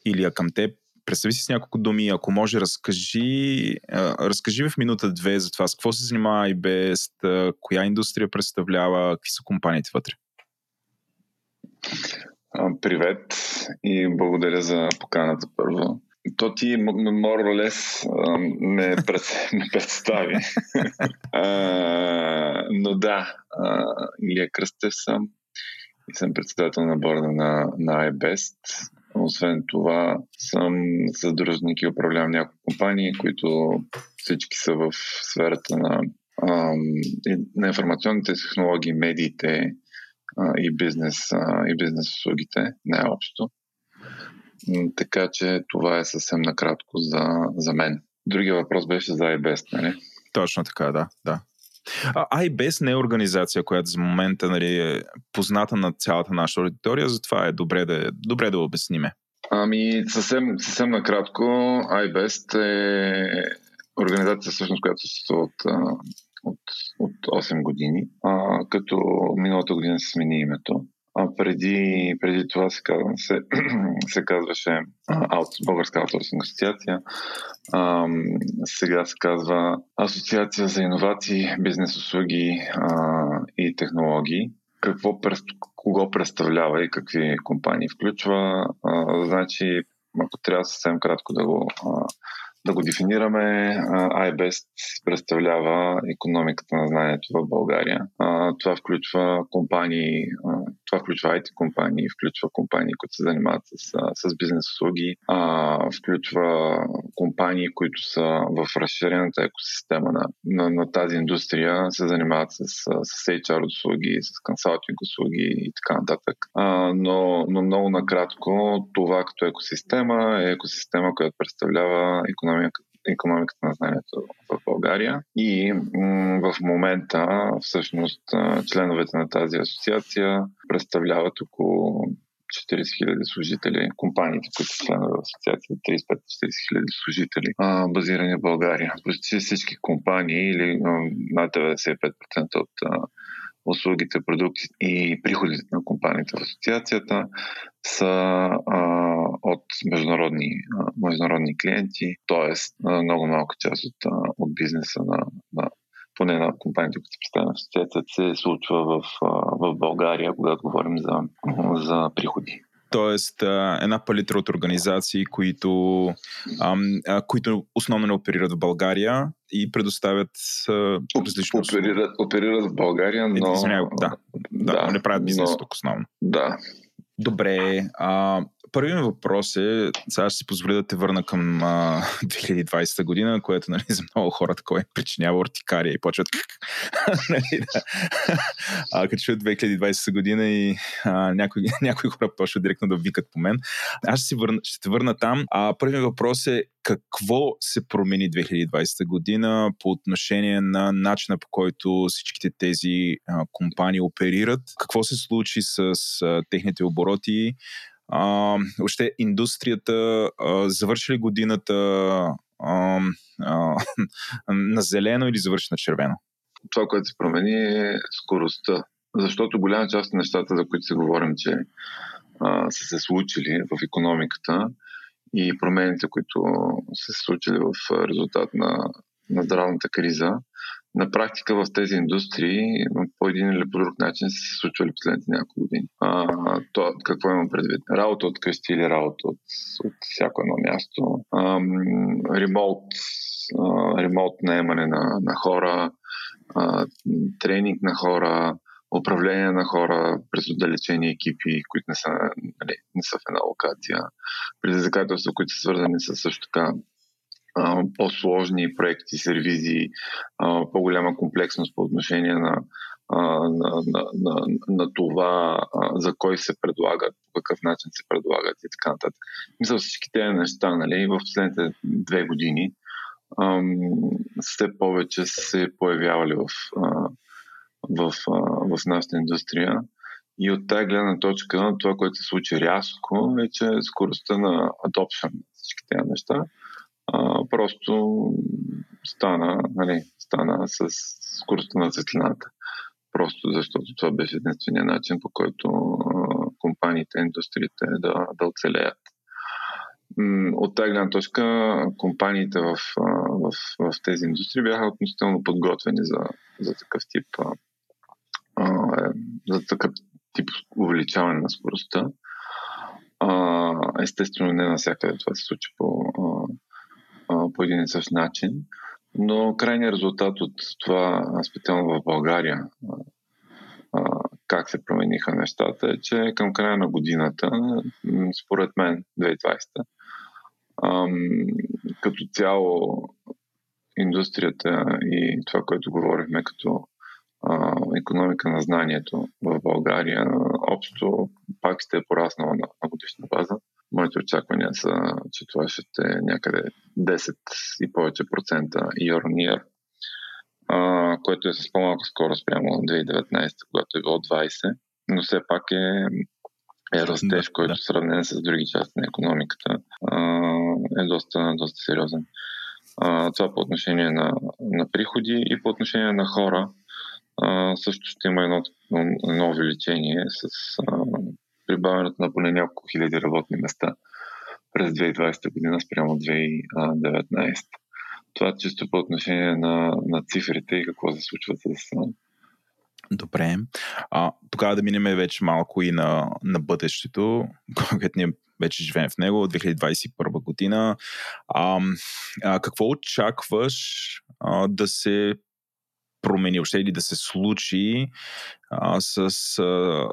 Илия, към теб представи си с няколко думи, ако може, разкажи, разкажи в минута-две за това с какво се занимава без, коя индустрия представлява, какви са компаниите вътре. Привет и благодаря за поканата първо. То ти Морлес ме, пред, ме представи. а, но да, Илия Кръстев съм и съм председател на борда на, на iBest. Освен това, съм съдружник и управлявам няколко компании, които всички са в сферата на, на информационните технологии, медиите и бизнес, и бизнес услугите, най-общо. Така че това е съвсем накратко за, за мен. Другия въпрос беше за iBest, нали? Точно така, да. да. А iBest не е организация, която за момента нали, е позната на цялата наша аудитория, затова е добре да, добре да обясниме. Ами, съвсем, съвсем накратко, iBest е организация, всъщност, която съществува от, от, от 8 години, а, като миналата година се смени името. А преди, преди това се, казва, се, се казваше аут, Българска аутсорсинг асоциация. А, сега се казва Асоциация за иновации, бизнес услуги а, и технологии. Какво, кого представлява и какви компании включва? А, значи, ако трябва съвсем кратко да го а, да го дефинираме, iBest представлява економиката на знанието в България. Това включва компании, това включва IT компании, включва компании, които се занимават с, с бизнес услуги, включва компании, които са в разширената екосистема на, на, на тази индустрия, се занимават с, с HR услуги, с консалтинг услуги и така нататък. Но, но много накратко, това като екосистема е екосистема, която представлява економиката економика, економиката на знанието в България. И м- в момента, всъщност, членовете на тази асоциация представляват около 40 000 служители, компаниите, които са членове в асоциацията, 35-40 000 служители, а, базирани в България. Почти всички компании или над 95% от а, услугите, продукти и приходите на компаниите в асоциацията са а, от международни, а, международни клиенти, т.е. много малка част от, а, от бизнеса на, на поне на компаниите, които се асоциацията, се случва в, в България, когато говорим за, за приходи. Тоест, една палитра от организации, които, които основно не оперират в България и предоставят различни оперират, оперират в България, но... Извиня, да, да, да, не правят бизнес но... тук основно. Да. Добре. А, първият въпрос е, сега ще си позволя да те върна към а, 2020 година, което нали, за много хора такова е причинява ортикария и почват нали, да. а, като чуят 2020 година и а, някои, някои хора почват директно да викат по мен. Аз ще, си върна, ще те върна там. А, първият въпрос е какво се промени 2020 година по отношение на начина по който всичките тези а, компании оперират? Какво се случи с а, техните обороти? А, още индустрията а, завърши ли годината а, а, на зелено или завърши на червено? Това, което се промени е скоростта. Защото голяма част от нещата, за които се говорим, че а, са се случили в економиката и промените, които са се случили в резултат на, на здравната криза, на практика в тези индустрии по един или по друг начин са се случвали последните няколко години. А, то, какво имам предвид? Работа от къщи или работа от, от всяко едно място. ремонт, ремонт наемане на, на хора, а, тренинг на хора, управление на хора през отдалечени екипи, които не са, нали, не са в една локация, предизвикателства, които са свързани с също така по-сложни проекти, сервизи, по-голяма комплексност по отношение на, на, на, на, на това за кой се предлагат, по какъв начин се предлагат и така нататък. Мисля, всички тези неща нали, в последните две години все повече се появявали в, в, в нашата индустрия. И от тази гледна точка, това, което се случи рязко, е, че скоростта на adoption всички тези неща а, просто стана, нали, стана с скоростта на светлината. Просто защото това беше единствения начин, по който а, компаниите, индустриите да, да оцелеят. От тази гледна точка, компаниите в, в, в тези индустрии бяха относително подготвени за, за такъв тип за такъв тип увеличаване на скоростта. Естествено, не навсякъде това се случи по, по един и същ начин, но крайният резултат от това, специално в България, как се промениха нещата, е, че към края на годината, според мен 2020, като цяло индустрията и това, което говорихме като економика на знанието в България, общо пак ще е пораснала на, на годишна база. Моите очаквания са, че това ще е някъде 10 и повече процента year on year, а, което е с по-малко скоро спрямо 2019, когато е било 20, но все пак е, е растеж, който да. сравнен с други части на економиката а, е доста, доста сериозен. А, това по отношение на, на приходи и по отношение на хора. А, също ще има едно, едно увеличение с а, прибавянето на поне няколко хиляди работни места през 2020 година спрямо 2019. Това е чисто по отношение на, на цифрите и какво се случва с Добре. А, тогава да минем вече малко и на, на бъдещето, което ние вече живеем в него, 2021 година. А, а, какво очакваш а, да се промени още или да се случи а, с а,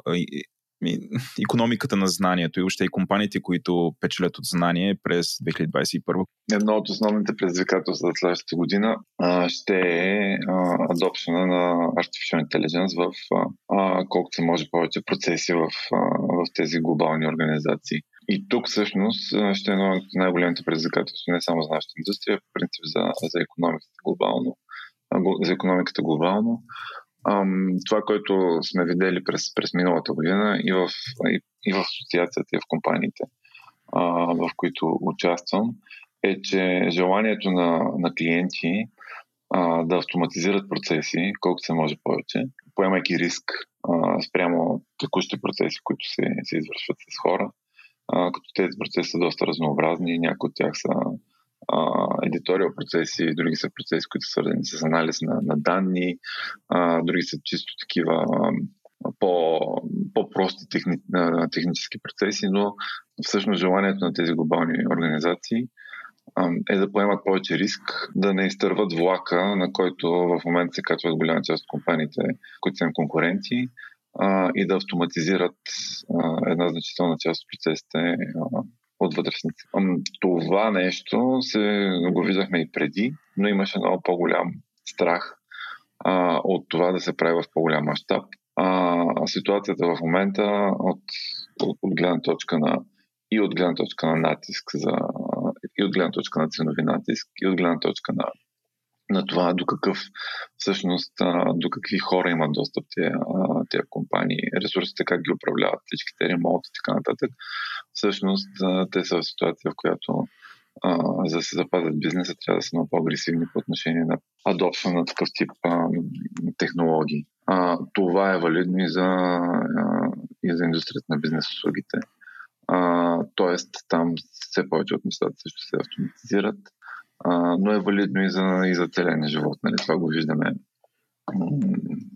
економиката на знанието и още и компаниите, които печелят от знание през 2021. Едно от основните предизвикателства за следващата година а, ще е адопшена на Artificial Intelligence в а, колкото се може повече процеси в, а, в тези глобални организации. И тук всъщност ще е едно от най-големите предизвикателства не само за нашата индустрия, в принцип за, за економиката глобално, за економиката глобално, ам, това, което сме видели през, през миналата година и в, и, и в асоциацията, и в компаниите, а, в които участвам, е, че желанието на, на клиенти а, да автоматизират процеси, колкото се може повече, поемайки риск а, спрямо текущи процеси, които се, се извършват с хора, а, като тези процеси са доста разнообразни, някои от тях са едиториал процеси, други са процеси, които са свързани с анализ на, на данни, а, други са чисто такива а, по, по-прости техни, а, технически процеси, но всъщност желанието на тези глобални организации а, е да поемат повече риск, да не изтърват влака, на който в момента се качват голяма част от компаниите, които са им конкуренти, а, и да автоматизират а, една значителна част от процесите а, от вътрешници. Това нещо се, го виждахме и преди, но имаше много по-голям страх а, от това да се прави в по-голям мащаб. А, ситуацията в момента от, от, от гледна точка на и от гледна точка на натиск за, и от гледна точка на ценови натиск, и от гледна точка на на това до какъв всъщност до какви хора имат достъп тези компании, ресурсите, как ги управляват, всичките ремонти и така нататък. Всъщност те са в ситуация, в която за да се запазят бизнеса, трябва да са много по-агресивни по отношение на адопшн на такъв тип а, технологии. А, това е валидно и за, а, и за индустрията на бизнес услугите. Тоест, там все повече от нещата също се автоматизират, но е валидно и за, и за целения живот. Нали? Това го виждаме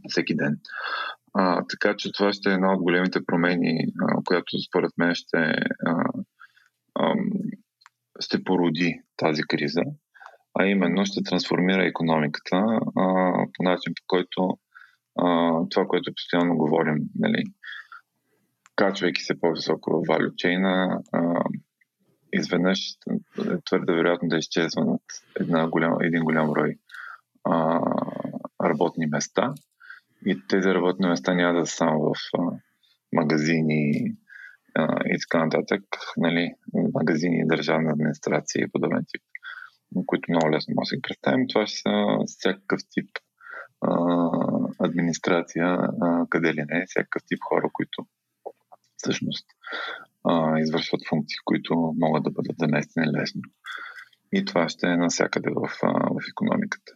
всеки ден. А, така че това ще е една от големите промени, а, която според мен ще, а, а, ще породи тази криза, а именно ще трансформира економиката а, по начин, по който а, това, което постоянно говорим, нали, качвайки се по-високо в валючейна, изведнъж е твърде вероятно да изчезва над една голям, един голям брой а, работни места. И тези работни места няма да са само в а, магазини а, и така нататък, нали, магазини държавна администрация и подобен тип, които много лесно може да си представим. Това ще са всякакъв тип а, администрация, а, къде ли не, всякакъв тип хора, които всъщност а, извършват функции, които могат да бъдат заместени лесно. И това ще е навсякъде в, в економиката.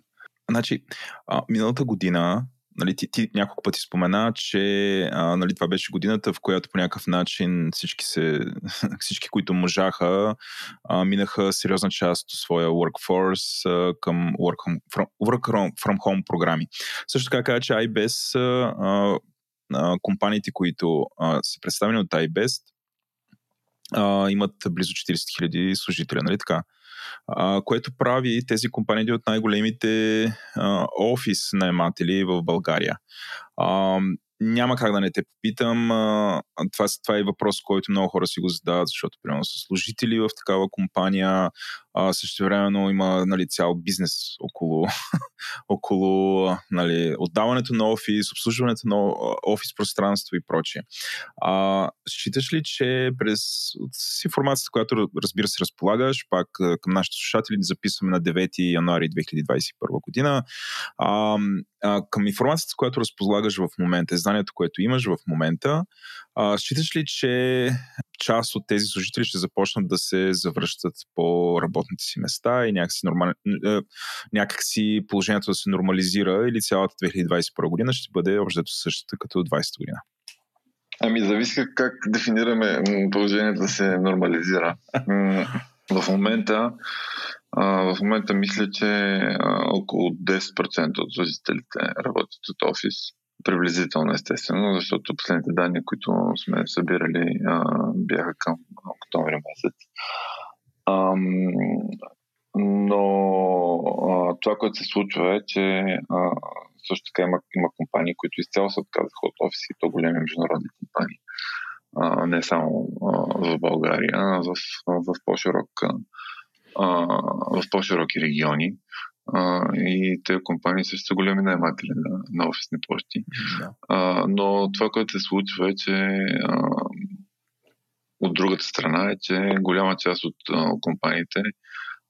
Значи, а, миналата година нали, ти, ти няколко пъти спомена, че а, нали, това беше годината, в която по някакъв начин всички, се, всички които можаха, а, минаха сериозна част от своя workforce а, към work, home, from, work from home програми. Също така каза, че iBest, а, а, компаниите, които а, са представени от iBest, а, имат близо 40 000 служители, нали така? а, което прави тези компании от най-големите офис наематели в България. А, няма как да не те попитам. Това, това е въпрос, който много хора си го задават, защото примерно са служители в такава компания, а, също времено има нали, цял бизнес около, около нали, отдаването на офис, обслужването на офис пространство и прочее. А, считаш ли, че през с информацията, която разбира се разполагаш, пак към нашите слушатели записваме на 9 януари 2021 година, а, а, към информацията, която разполагаш в момента, знанието, което имаш в момента, а, считаш ли, че част от тези служители ще започнат да се завръщат по работните си места и някакси, нормал... някакси положението да се нормализира или цялата 2021 година ще бъде общо същата като 2020 година? Ами зависи как дефинираме положението да се нормализира. В момента в момента мисля, че около 10% от служителите работят от офис приблизително естествено, защото последните данни, които сме събирали, бяха към октомври месец. Но това, което се случва е, че също така има, има компании, които изцяло се отказаха от офиси, то големи международни компании. Не само в България, а в, в, по-широк, а, в по-широки региони. А, и тези компании също са големи найматели на, на офисни площи. Да. А, но това, което се случва е, че а, от другата страна е, че голяма част от а, компаниите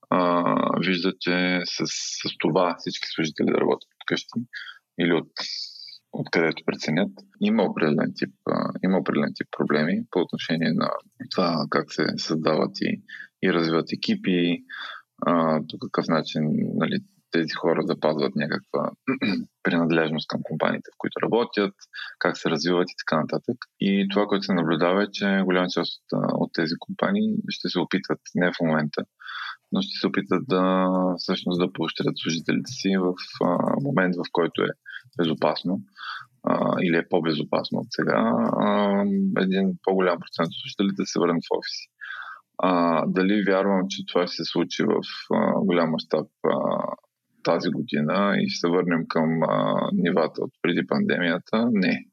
а, виждат, че с, с това всички служители да работят от къщи или от откъдето преценят. Има определен тип, а, има определен тип проблеми по отношение на това как се създават и, и развиват екипи, а, по какъв начин нали, тези хора запазват някаква принадлежност към компаниите, в които работят, как се развиват и така нататък. И това, което се наблюдава е, че голяма част от, от тези компании ще се опитат, не в момента, но ще се опитат да всъщност да поощрят служителите си в а, момент, в който е безопасно а, или е по-безопасно от сега, а, един по-голям процент от служителите се върнат в офиси. А, дали вярвам, че това ще се случи в а, голям мащаб тази година и ще се върнем към а, нивата от преди пандемията? Не.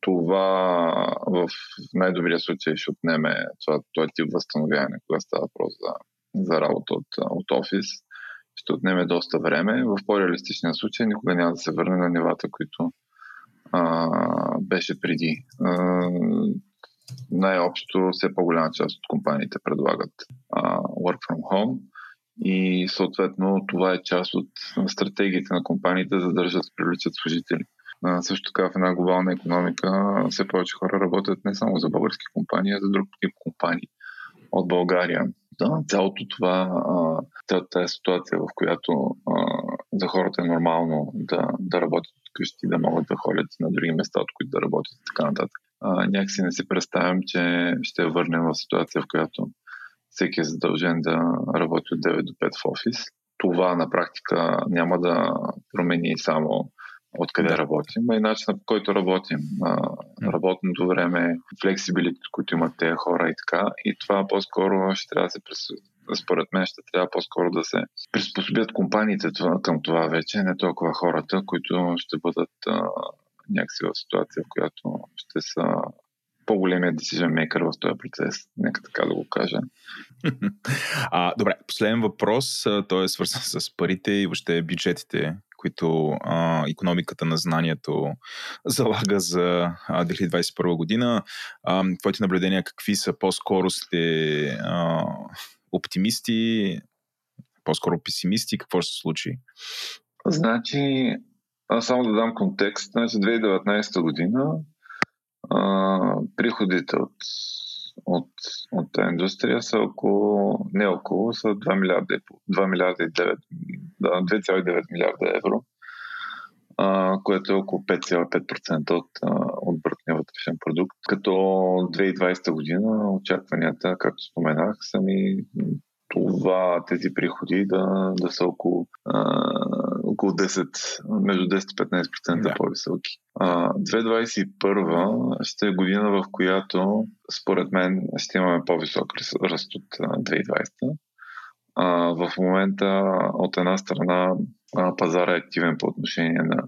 Това в най-добрия случай ще отнеме това, това тип възстановяване, когато става въпрос за, за работа от, от офис. Ще отнеме доста време. В по-реалистичния случай никога няма да се върне на нивата, които а, беше преди. А, най-общо все по-голяма част от компаниите предлагат а, work from home и съответно това е част от стратегиите на компаниите да задържат и привличат служители. А, също така в една глобална економика все повече хора работят не само за български компании, а за друг тип компании от България. Да, цялото това, тази ситуация, в която а, за хората е нормално да, да работят от къщи, да могат да ходят на други места, от които да работят и така нататък а, някакси не си представям, че ще върнем в ситуация, в която всеки е задължен да работи от 9 до 5 в офис. Това на практика няма да промени само откъде да. работим, а и начинът по който работим. Работното време, флексибилите, които имат тези хора и така. И това по-скоро ще трябва да се според мен ще трябва по-скоро да се приспособят компаниите към това вече, не толкова хората, които ще бъдат а, някакси в ситуация, в която ще са по-големия decision maker в този процес. Нека така да го кажа. а, добре, последен въпрос. Той е свързан с парите и въобще бюджетите, които а, економиката на знанието залага за а, 2021 година. А, твоите наблюдения какви са? По-скоро сте а, оптимисти, по-скоро песимисти? Какво ще се случи? Значи, само да дам контекст. Значи 2019 година а, приходите от, от, от тази индустрия са около, не около, са 2 милиарда, 2 милиарда и 9, да, 2,9 милиарда евро, а, което е около 5,5% от, от брутния вътрешен продукт. Като 2020 година очакванията, както споменах, са ми това, тези приходи да, да са около, а, около 10, между 10 и 15% да. по-високи. А, 2021 ще е година, в която според мен ще имаме по-висок ръст от 2020. А, в момента от една страна пазара е активен по отношение на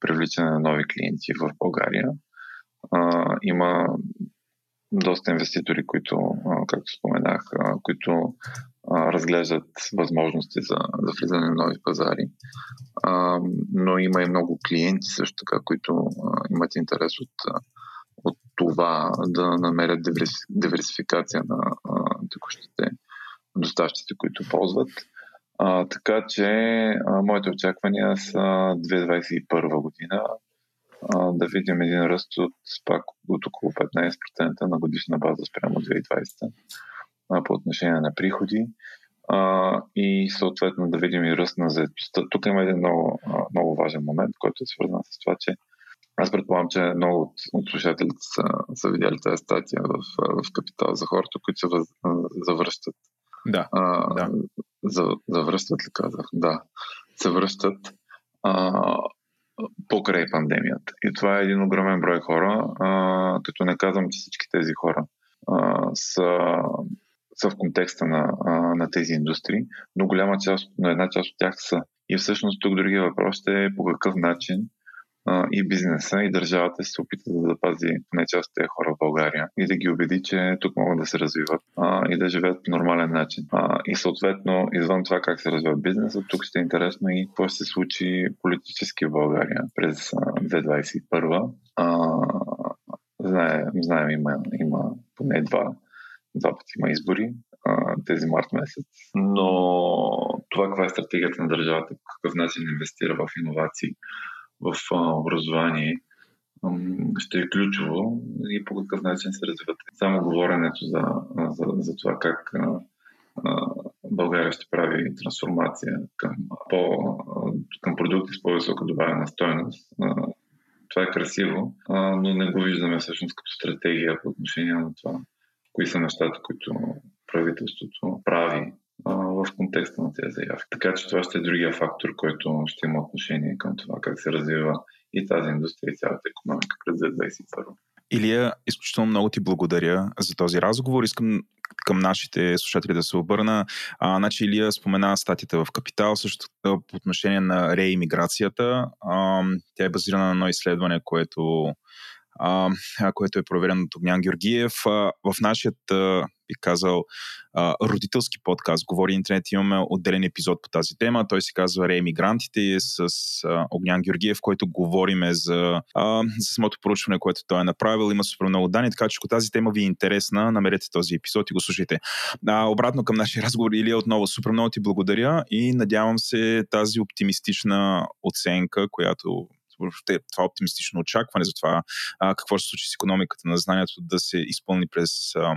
привличане на нови клиенти в България. А, има доста инвеститори, които, както споменах, които разглеждат възможности за, за влизане на нови пазари. Но има и много клиенти също така, които имат интерес от, от това да намерят диверсификация на текущите доставчици, които ползват. А, така че а, моите очаквания са 2021 година а, да видим един ръст от, пак от около 15% на годишна база спрямо 2020 а, по отношение на приходи а, и съответно да видим и ръст на заедостта. Тук има един много, много важен момент, който е свързан с това, че аз предполагам, че много от, от слушателите са, са видяли тази статия в, в Капитал за хората, които се въз, завръщат. Да, а, да. За, завръщат ли казах? Да. Се връщат а, покрай пандемията. И това е един огромен брой хора, а, като не казвам, че всички тези хора а, са, са в контекста на, а, на тези индустрии, но голяма част, но една част от тях са. И всъщност тук другия въпрос е по какъв начин и бизнеса, и държавата се опита да запази поне част от тези хора в България и да ги убеди, че тук могат да се развиват а, и да живеят по нормален начин. А, и съответно, извън това как се развива бизнеса, тук ще е интересно и какво ще се случи политически в България през 2021. А, знаем, знаем има, има поне два, два пъти има избори тези март месец. Но това каква е стратегията на държавата, по какъв начин инвестира в иновации, в образование ще е ключово и по какъв начин се развиват. Само говоренето за, за, за това как България ще прави трансформация към, по, към продукти с по-висока добавена стоеност. Това е красиво, но не го виждаме всъщност като стратегия по отношение на това, кои са нещата, които правителството прави в контекста на тези заявки. Така че това ще е другия фактор, който ще има отношение към това как се развива и тази индустрия и цялата економика през 2021. Илия, изключително много ти благодаря за този разговор. Искам към нашите слушатели да се обърна. А, значи Илия спомена статията в Капитал, също по отношение на реимиграцията. А, тя е базирана на едно изследване, което а, което е проверено от Огнян Георгиев. А, в нашия, би казал, родителски подкаст Говори интернет имаме отделен епизод по тази тема. Той се казва Реемигрантите с Огнян Георгиев, който говориме за, за самото проучване, което той е направил. Има супер много данни, така че ако тази тема ви е интересна, намерете този епизод и го слушайте. А, обратно към нашия разговор, Илия, отново супер много ти благодаря и надявам се тази оптимистична оценка, която това оптимистично очакване за това а, какво ще се случи с економиката на знанието да се изпълни през а,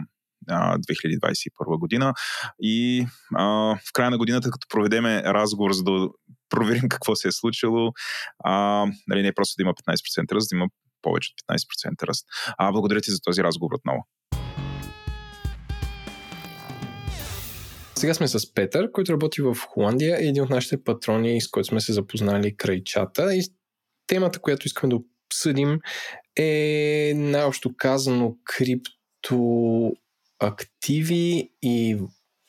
2021 година. И а, в края на годината, като проведеме разговор, за да проверим какво се е случило, а, нали, не просто да има 15% ръст, да има повече от 15% ръст. А, благодаря ти за този разговор отново. Сега сме с Петър, който работи в Холандия, е един от нашите патрони, с който сме се запознали край чата. И темата, която искаме да обсъдим е най-общо казано криптоактиви и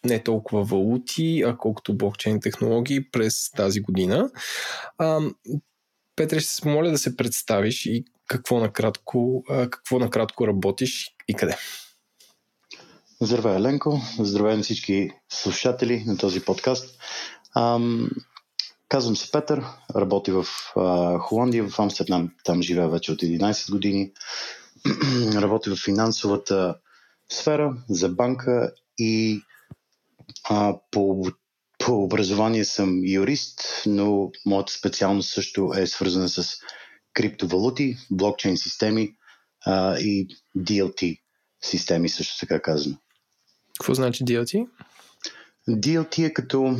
не толкова валути, а колкото блокчейн технологии през тази година. А, Петре, ще се помоля да се представиш и какво накратко, какво накратко работиш и къде. Здравей, Еленко. Здравей на всички слушатели на този подкаст. Ам, казвам се Петър, работя в а, Холандия, в Амстердам. Там живея вече от 11 години. работя в финансовата сфера за банка и а, по, по образование съм юрист, но моята специалност също е свързана с криптовалути, блокчейн системи а, и DLT системи, също така казано. Какво значи DLT? DLT е като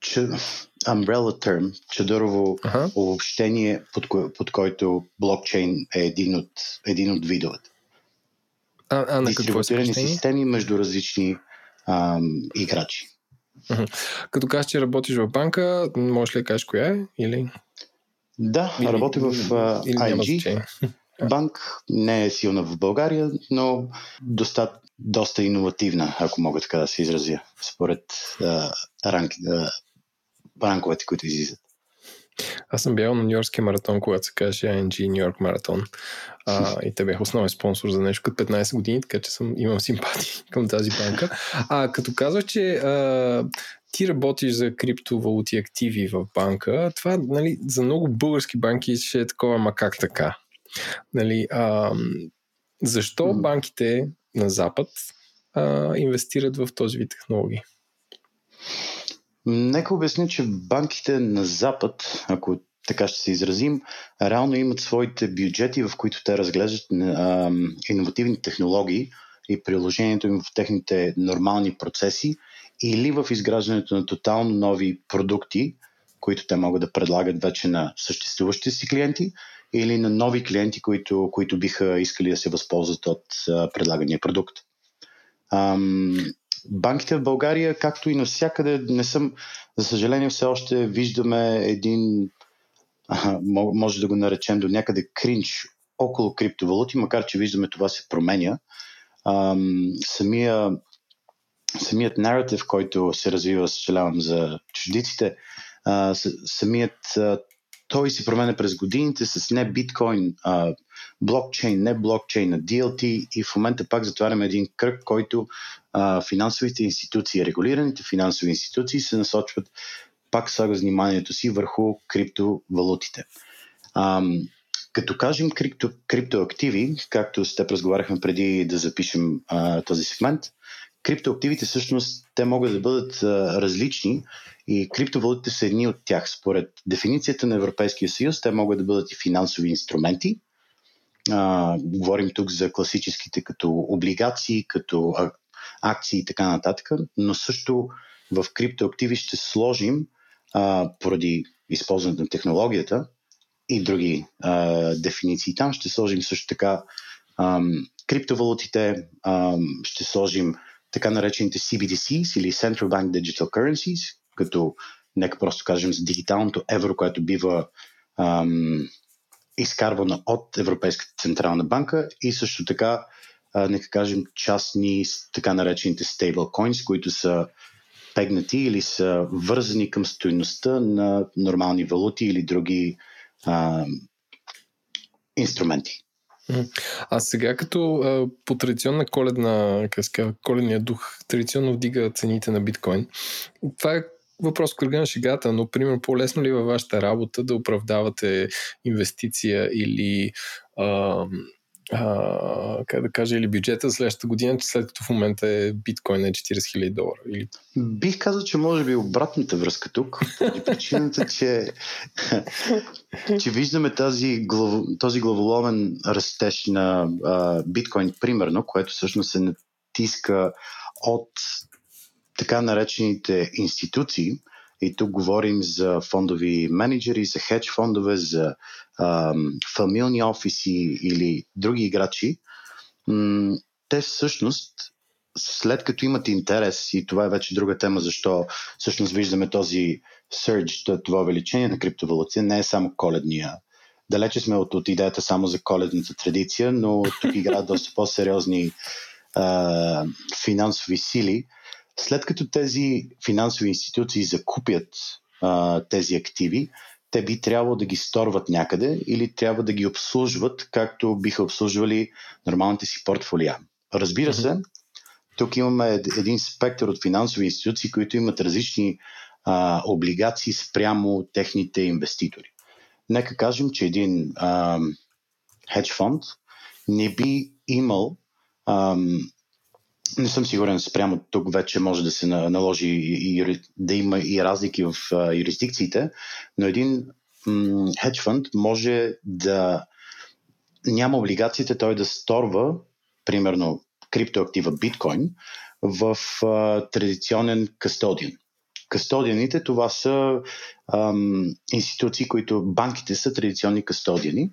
че, umbrella term, чадърово ага. обобщение, под, ко, под който блокчейн е един от, един от видовете. А, а на какво е системи между различни ам, играчи. Като кажеш, че работиш в банка, можеш ли да кажеш коя е? Или... Да, или, работя в uh, ING. Банк не е силна в България, но доста, доста иновативна, ако мога така да се изразя, според uh, ранк, uh, ранковете, които излизат. Аз съм бял на Нью-Йоркския маратон, когато се каже ING York маратон. А, и те бяха основен спонсор за нещо като 15 години, така че съм, имам симпатии към тази банка. А като казваш, че а, ти работиш за криптовалути активи в банка, това нали, за много български банки ще е такова, ма как така? Нали, а, защо банките на Запад а, инвестират в този вид технологии? Нека обясня, че банките на Запад, ако така ще се изразим, реално имат своите бюджети, в които те разглеждат а, иновативни технологии и приложението им в техните нормални процеси или в изграждането на тотално нови продукти, които те могат да предлагат вече на съществуващите си клиенти или на нови клиенти, които, които биха искали да се възползват от а, предлагания продукт. Ам, банките в България, както и навсякъде, не съм, за съжаление, все още виждаме един, може да го наречем до някъде кринч около криптовалути, макар че виждаме това се променя. Ам, самия, самият наратив, който се развива, съжалявам за чуждиците, а, самият а, той се променя през годините с не биткоин, а блокчейн, не блокчейн, а DLT и в момента пак затваряме един кръг, който а, финансовите институции, регулираните финансови институции се насочват пак слагат вниманието си върху криптовалутите. А, като кажем крипто, криптоактиви, както с теб разговаряхме преди да запишем а, този сегмент, криптоактивите всъщност те могат да бъдат а, различни и криптовалутите са едни от тях. Според дефиницията на Европейския съюз, те могат да бъдат и финансови инструменти. А, говорим тук за класическите като облигации, като акции и така нататък, но също в криптоактиви ще сложим а, поради използването на технологията и други а, дефиниции там, ще сложим също така а, криптовалутите, а, ще сложим така наречените CBDCs или Central Bank Digital Currencies, като нека просто кажем за дигиталното евро, което бива ам, изкарвано от Европейската централна банка и също така, а, нека кажем, частни така наречените stablecoins, които са пегнати или са вързани към стоеността на нормални валути или други а, инструменти. А сега като а, по традиционна коледна, как ска, коледния дух традиционно вдига цените на биткоин, това е въпрос кръга на шегата, но примерно по-лесно ли е във вашата работа да оправдавате инвестиция или а, а, как да кажа, или бюджета за следващата година, след като в момента е биткоин на 40 000 долара? Или... Бих казал, че може би обратната връзка тук, причината, че, че виждаме тази, глав, този главоломен растеж на а, биткоин, примерно, което всъщност се натиска от така наречените институции И тук говорим за фондови менеджери, за хедж фондове, за ам, фамилни офиси или други играчи. М- те всъщност след като имат интерес, и това е вече друга тема, защо всъщност виждаме този surge, това увеличение на криптовалути, не е само коледния. Далече сме от, от идеята само за коледната традиция, но тук играят доста по-сериозни а, финансови сили. След като тези финансови институции закупят а, тези активи, те би трябвало да ги сторват някъде или трябва да ги обслужват, както биха обслужвали нормалните си портфолия. Разбира се, тук имаме един спектър от финансови институции, които имат различни а, облигации спрямо техните инвеститори. Нека кажем, че един а, хедж фонд не би имал а, не съм сигурен спрямо тук вече може да се наложи и, и да има и разлики в а, юрисдикциите, но един м- хедж фонд може да няма облигациите той да сторва примерно криптоактива биткоин в а, традиционен кастодиан. Кастодианите това са ам, институции, които банките са традиционни кастодиани,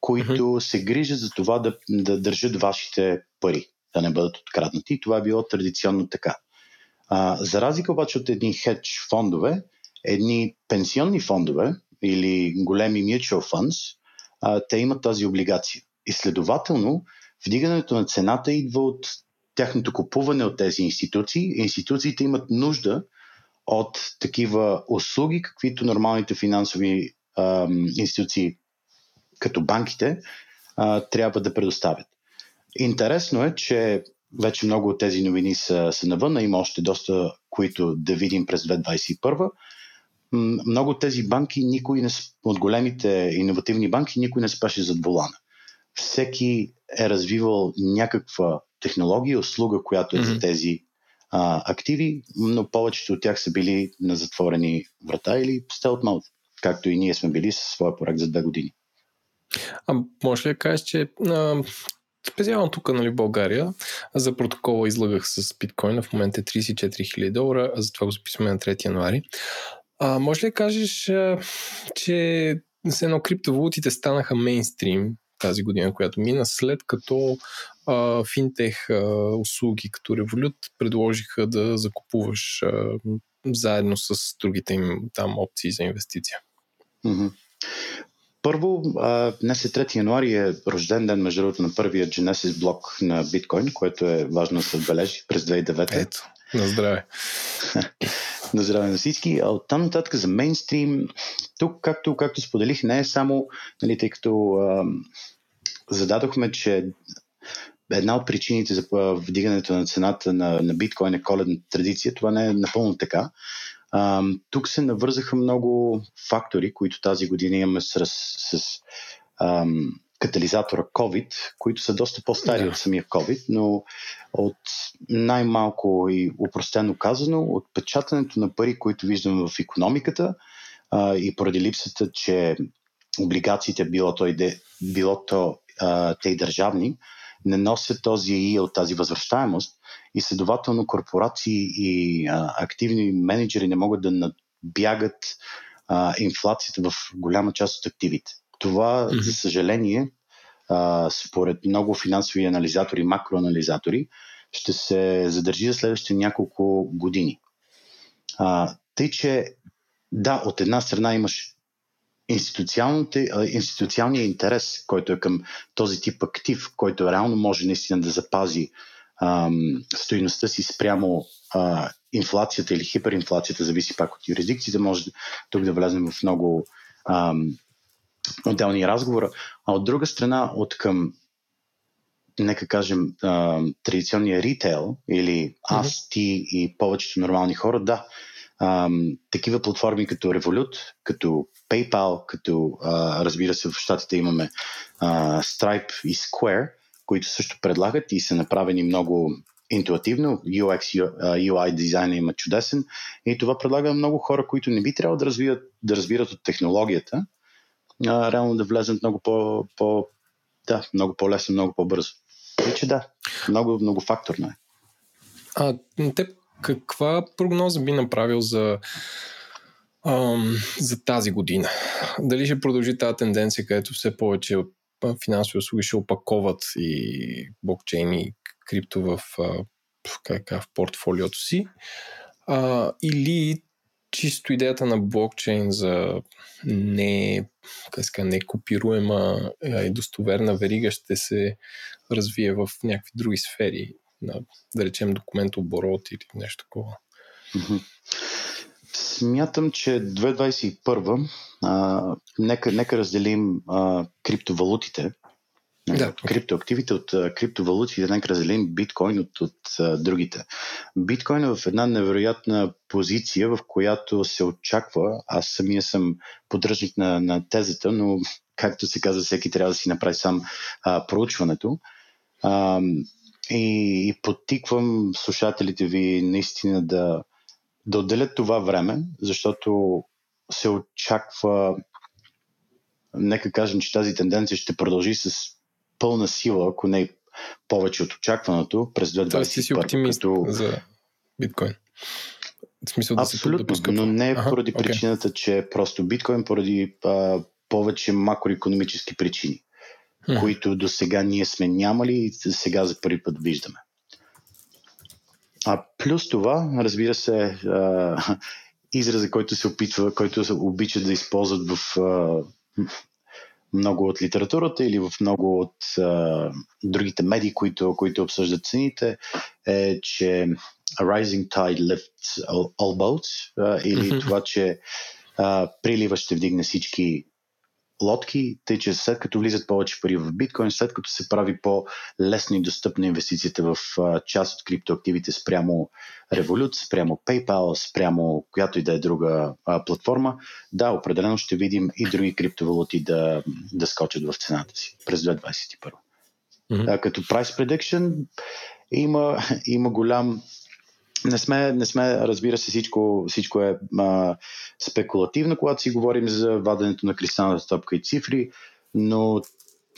които uh-huh. се грижат за това да, да държат вашите пари, да не бъдат откраднати. И това е било традиционно така. А, за разлика обаче от едни хедж фондове, едни пенсионни фондове или големи mutual funds, а, те имат тази облигация. И следователно, Вдигането на цената идва от тяхното купуване от тези институции. Институциите имат нужда от такива услуги, каквито нормалните финансови а, институции, като банките, а, трябва да предоставят. Интересно е, че вече много от тези новини са, са навън, има още доста, които да видим през 2021. Много от тези банки, никой не, от големите иновативни банки, никой не спеше зад волана всеки е развивал някаква технология, услуга, която е mm-hmm. за тези а, активи, но повечето от тях са били на затворени врата или стелт мод, както и ние сме били със своя проект за две години. А може ли да кажеш, че а, специално тук, нали, България, за протокола излагах с биткоина, в момента е 34 000 долара, а затова го записваме на 3 януари. А, може ли да кажеш, а, че с едно криптовалутите станаха мейнстрим тази година, която мина, след като а, финтех а, услуги като Revolut предложиха да закупуваш а, заедно с другите им там опции за инвестиция. Mm-hmm. Първо, а, днес е 3 януари, е рожден ден, между другото, на първия Genesis блок на биткоин, което е важно да се отбележи през 2009. Ето, на здраве. на здраве на всички. А оттам нататък за мейнстрим, тук, както, както споделих, не е само, нали, тъй като а, зададохме, че една от причините за вдигането на цената на, на биткоин е коледна традиция. Това не е напълно така. Тук се навързаха много фактори, които тази година имаме с, с ам, катализатора COVID, които са доста по-стари yeah. от самия COVID, но от най-малко и упростено казано, от печатането на пари, които виждаме в економиката а, и поради липсата, че облигациите, било то, иде, било то а, те и държавни, не носят този и от тази възвръщаемост и следователно корпорации и а, активни менеджери не могат да надбягат а, инфлацията в голяма част от активите. Това, mm-hmm. за съжаление, а, според много финансови анализатори, макроанализатори, ще се задържи за следващите няколко години. А, тъй, че да, от една страна имаш институционалния интерес, който е към този тип актив, който реално може наистина да запази ам, стоиността си спрямо а, инфлацията или хиперинфлацията, зависи пак от юрисдикцията, може тук да влезем в много ам, отделни разговора. А от друга страна, от към нека кажем, а, традиционния ритейл или аз, ти и повечето нормални хора, да, а, такива платформи като Revolut, като PayPal, като а, разбира се в щатите имаме а, Stripe и Square, които също предлагат и са направени много интуитивно. UX, UI дизайна има чудесен и това предлага много хора, които не би трябвало да, развият, да разбират от технологията, а, реално да влезат много по, по да, много по-лесно, много по-бързо. И че да, много, много факторно е. А те каква прогноза би направил за ам, за тази година. Дали ще продължи тази тенденция, където все повече финансови услуги ще опаковат и блокчейн и крипто в, как, в портфолиото си, а, или чисто идеята на блокчейн за не, ска, не копируема и достоверна верига ще се развие в някакви други сфери, на, да речем документооборот или нещо такова. Смятам, че 2021 а, нека, нека разделим а, криптовалутите, да. От криптоактивите, от криптовалути, да нека разделим биткоин от, от, от другите. Биткоин е в една невероятна позиция, в която се очаква, аз самия съм поддръжник на, на тезата, но както се казва, всеки трябва да си направи сам а, проучването. А, и, и подтиквам слушателите ви наистина да, да отделят това време, защото се очаква, нека кажем, че тази тенденция ще продължи с пълна сила, ако не повече от очакваното през 2021. Тоест ти си оптимист като... за биткоин. В смисъл да Абсолютно, се но не ага, поради okay. причината, че е просто биткоин, поради а, повече макроекономически причини, hmm. които до сега ние сме нямали и сега за първи път виждаме. А плюс това, разбира се, а, израза, който се опитва, който се обича да използват в а, много от литературата или в много от а, другите медии, които, които обсъждат цените, е, че rising tide lifts all boats, а, или mm-hmm. това, че а, прилива ще вдигне всички лодки, тъй че след като влизат повече пари в биткоин, след като се прави по-лесно и достъпна инвестицията в част от криптоактивите спрямо Revolut, спрямо PayPal, спрямо която и да е друга а, платформа, да, определено ще видим и други криптовалути да, да скочат в цената си през 2021. Mm-hmm. А, като price prediction има, има голям не сме, не сме, разбира се, всичко, всичко е а, спекулативно, когато си говорим за ваденето на кристалната топка и цифри, но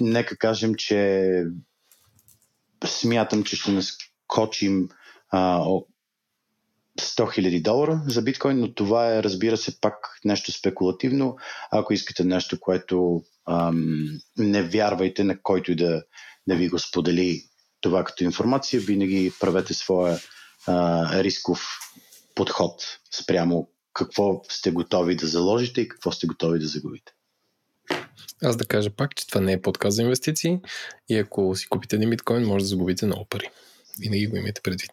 нека кажем, че смятам, че ще наскочим а, 100 000 долара за биткоин, но това е, разбира се, пак нещо спекулативно. Ако искате нещо, което ам, не вярвайте на който и да, да ви го сподели това като информация, винаги правете своя а, рисков подход спрямо какво сте готови да заложите и какво сте готови да загубите. Аз да кажа пак, че това не е подказ за инвестиции и ако си купите един биткоин, може да загубите много пари. Винаги го имайте предвид.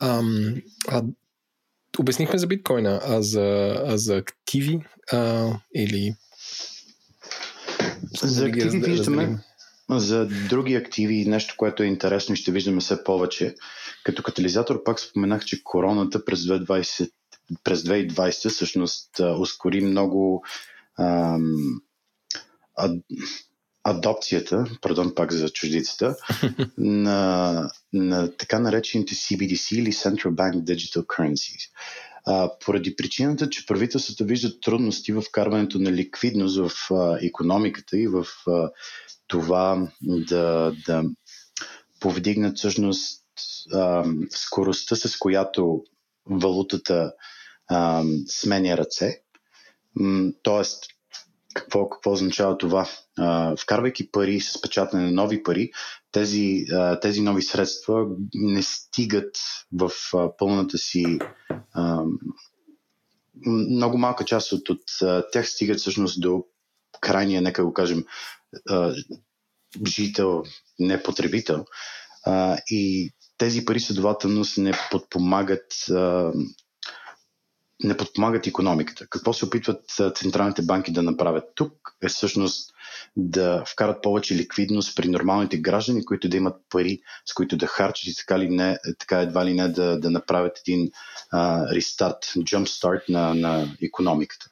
Ам, а, обяснихме за биткоина, а за, а за активи а, или... За активи виждаме, за други активи, нещо, което е интересно и ще виждаме все повече. Като катализатор пак споменах, че короната през 2020, през 2020 всъщност ускори много ам, ад, адопцията, пардон пак за чуждицата, на, на така наречените CBDC или Central Bank Digital Currencies. Поради причината, че правителствата виждат трудности в вкарването на ликвидност в а, економиката и в а, това да, да повдигнат всъщност а, скоростта, с която валутата а, сменя ръце. тоест, какво, какво означава това? А, вкарвайки пари с печатане на нови пари, тези, а, тези нови средства не стигат в а, пълната си. А, много малка част от, от тях стигат всъщност до крайния, нека го кажем, а, жител, не потребител. А, и тези пари следователно не подпомагат а, не подпомагат економиката. Какво се опитват централните банки да направят тук е всъщност да вкарат повече ликвидност при нормалните граждани, които да имат пари, с които да харчат и така, ли не, така едва ли не да, да направят един а, рестарт, jumpstart на, на економиката.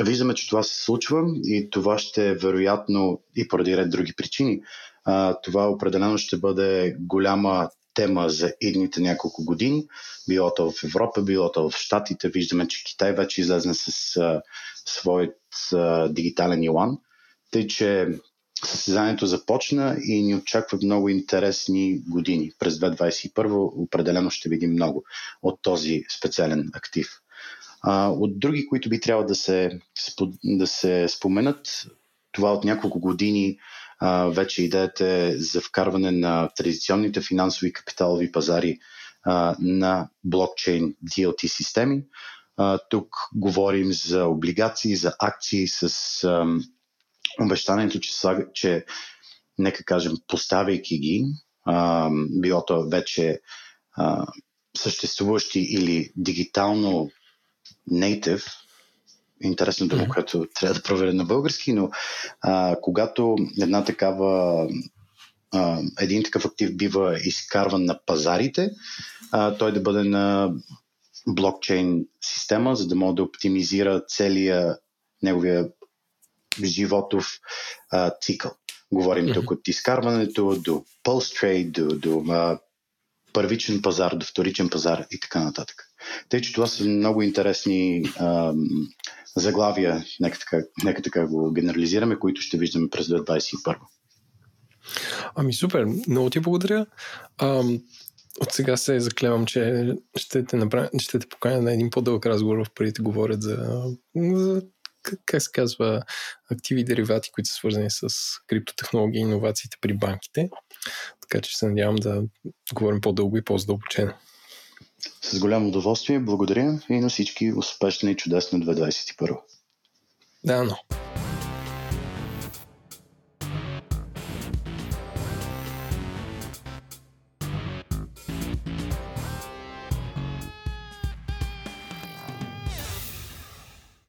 Виждаме, че това се случва и това ще е вероятно и поради ред други причини. А, това определено ще бъде голяма тема за идните няколко години. Било то в Европа, било то в Штатите. Виждаме, че Китай вече излезне с а, своят а, дигитален юан. Тъй, че състезанието започна и ни очакват много интересни години. През 2021 определено ще видим много от този специален актив. А, от други, които би трябва да се, да се споменат, това от няколко години а, вече идеята е за вкарване на традиционните финансови капиталови пазари а, на блокчейн DLT системи. А, тук говорим за облигации, за акции с а, обещанието, че, че нека кажем, поставяйки ги, а, било то вече а, съществуващи или дигитално native, интересно дума, което трябва да проверя на български, но а, когато една такава а, един такъв актив бива изкарван на пазарите, а, той да бъде на блокчейн система, за да може да оптимизира целия неговия животов а, цикъл. Говорим mm-hmm. тук от изкарването до post trade, до, до а, първичен пазар, до вторичен пазар и така нататък. Тъй, че това са много интересни а, заглавия, нека така, нека така го генерализираме, които ще виждаме през 2021. Ами супер, много ти благодаря. Ам, от сега се заклевам, че ще те, направя, ще те поканя на един по-дълъг разговор, в парите говорят за, за как се казва, активи и деривати, които са свързани с криптотехнологии и иновациите при банките. Така че се надявам да говорим по-дълго и по-задълбочено. С голямо удоволствие, благодаря и на всички успешна и чудесна 2021. Да, но.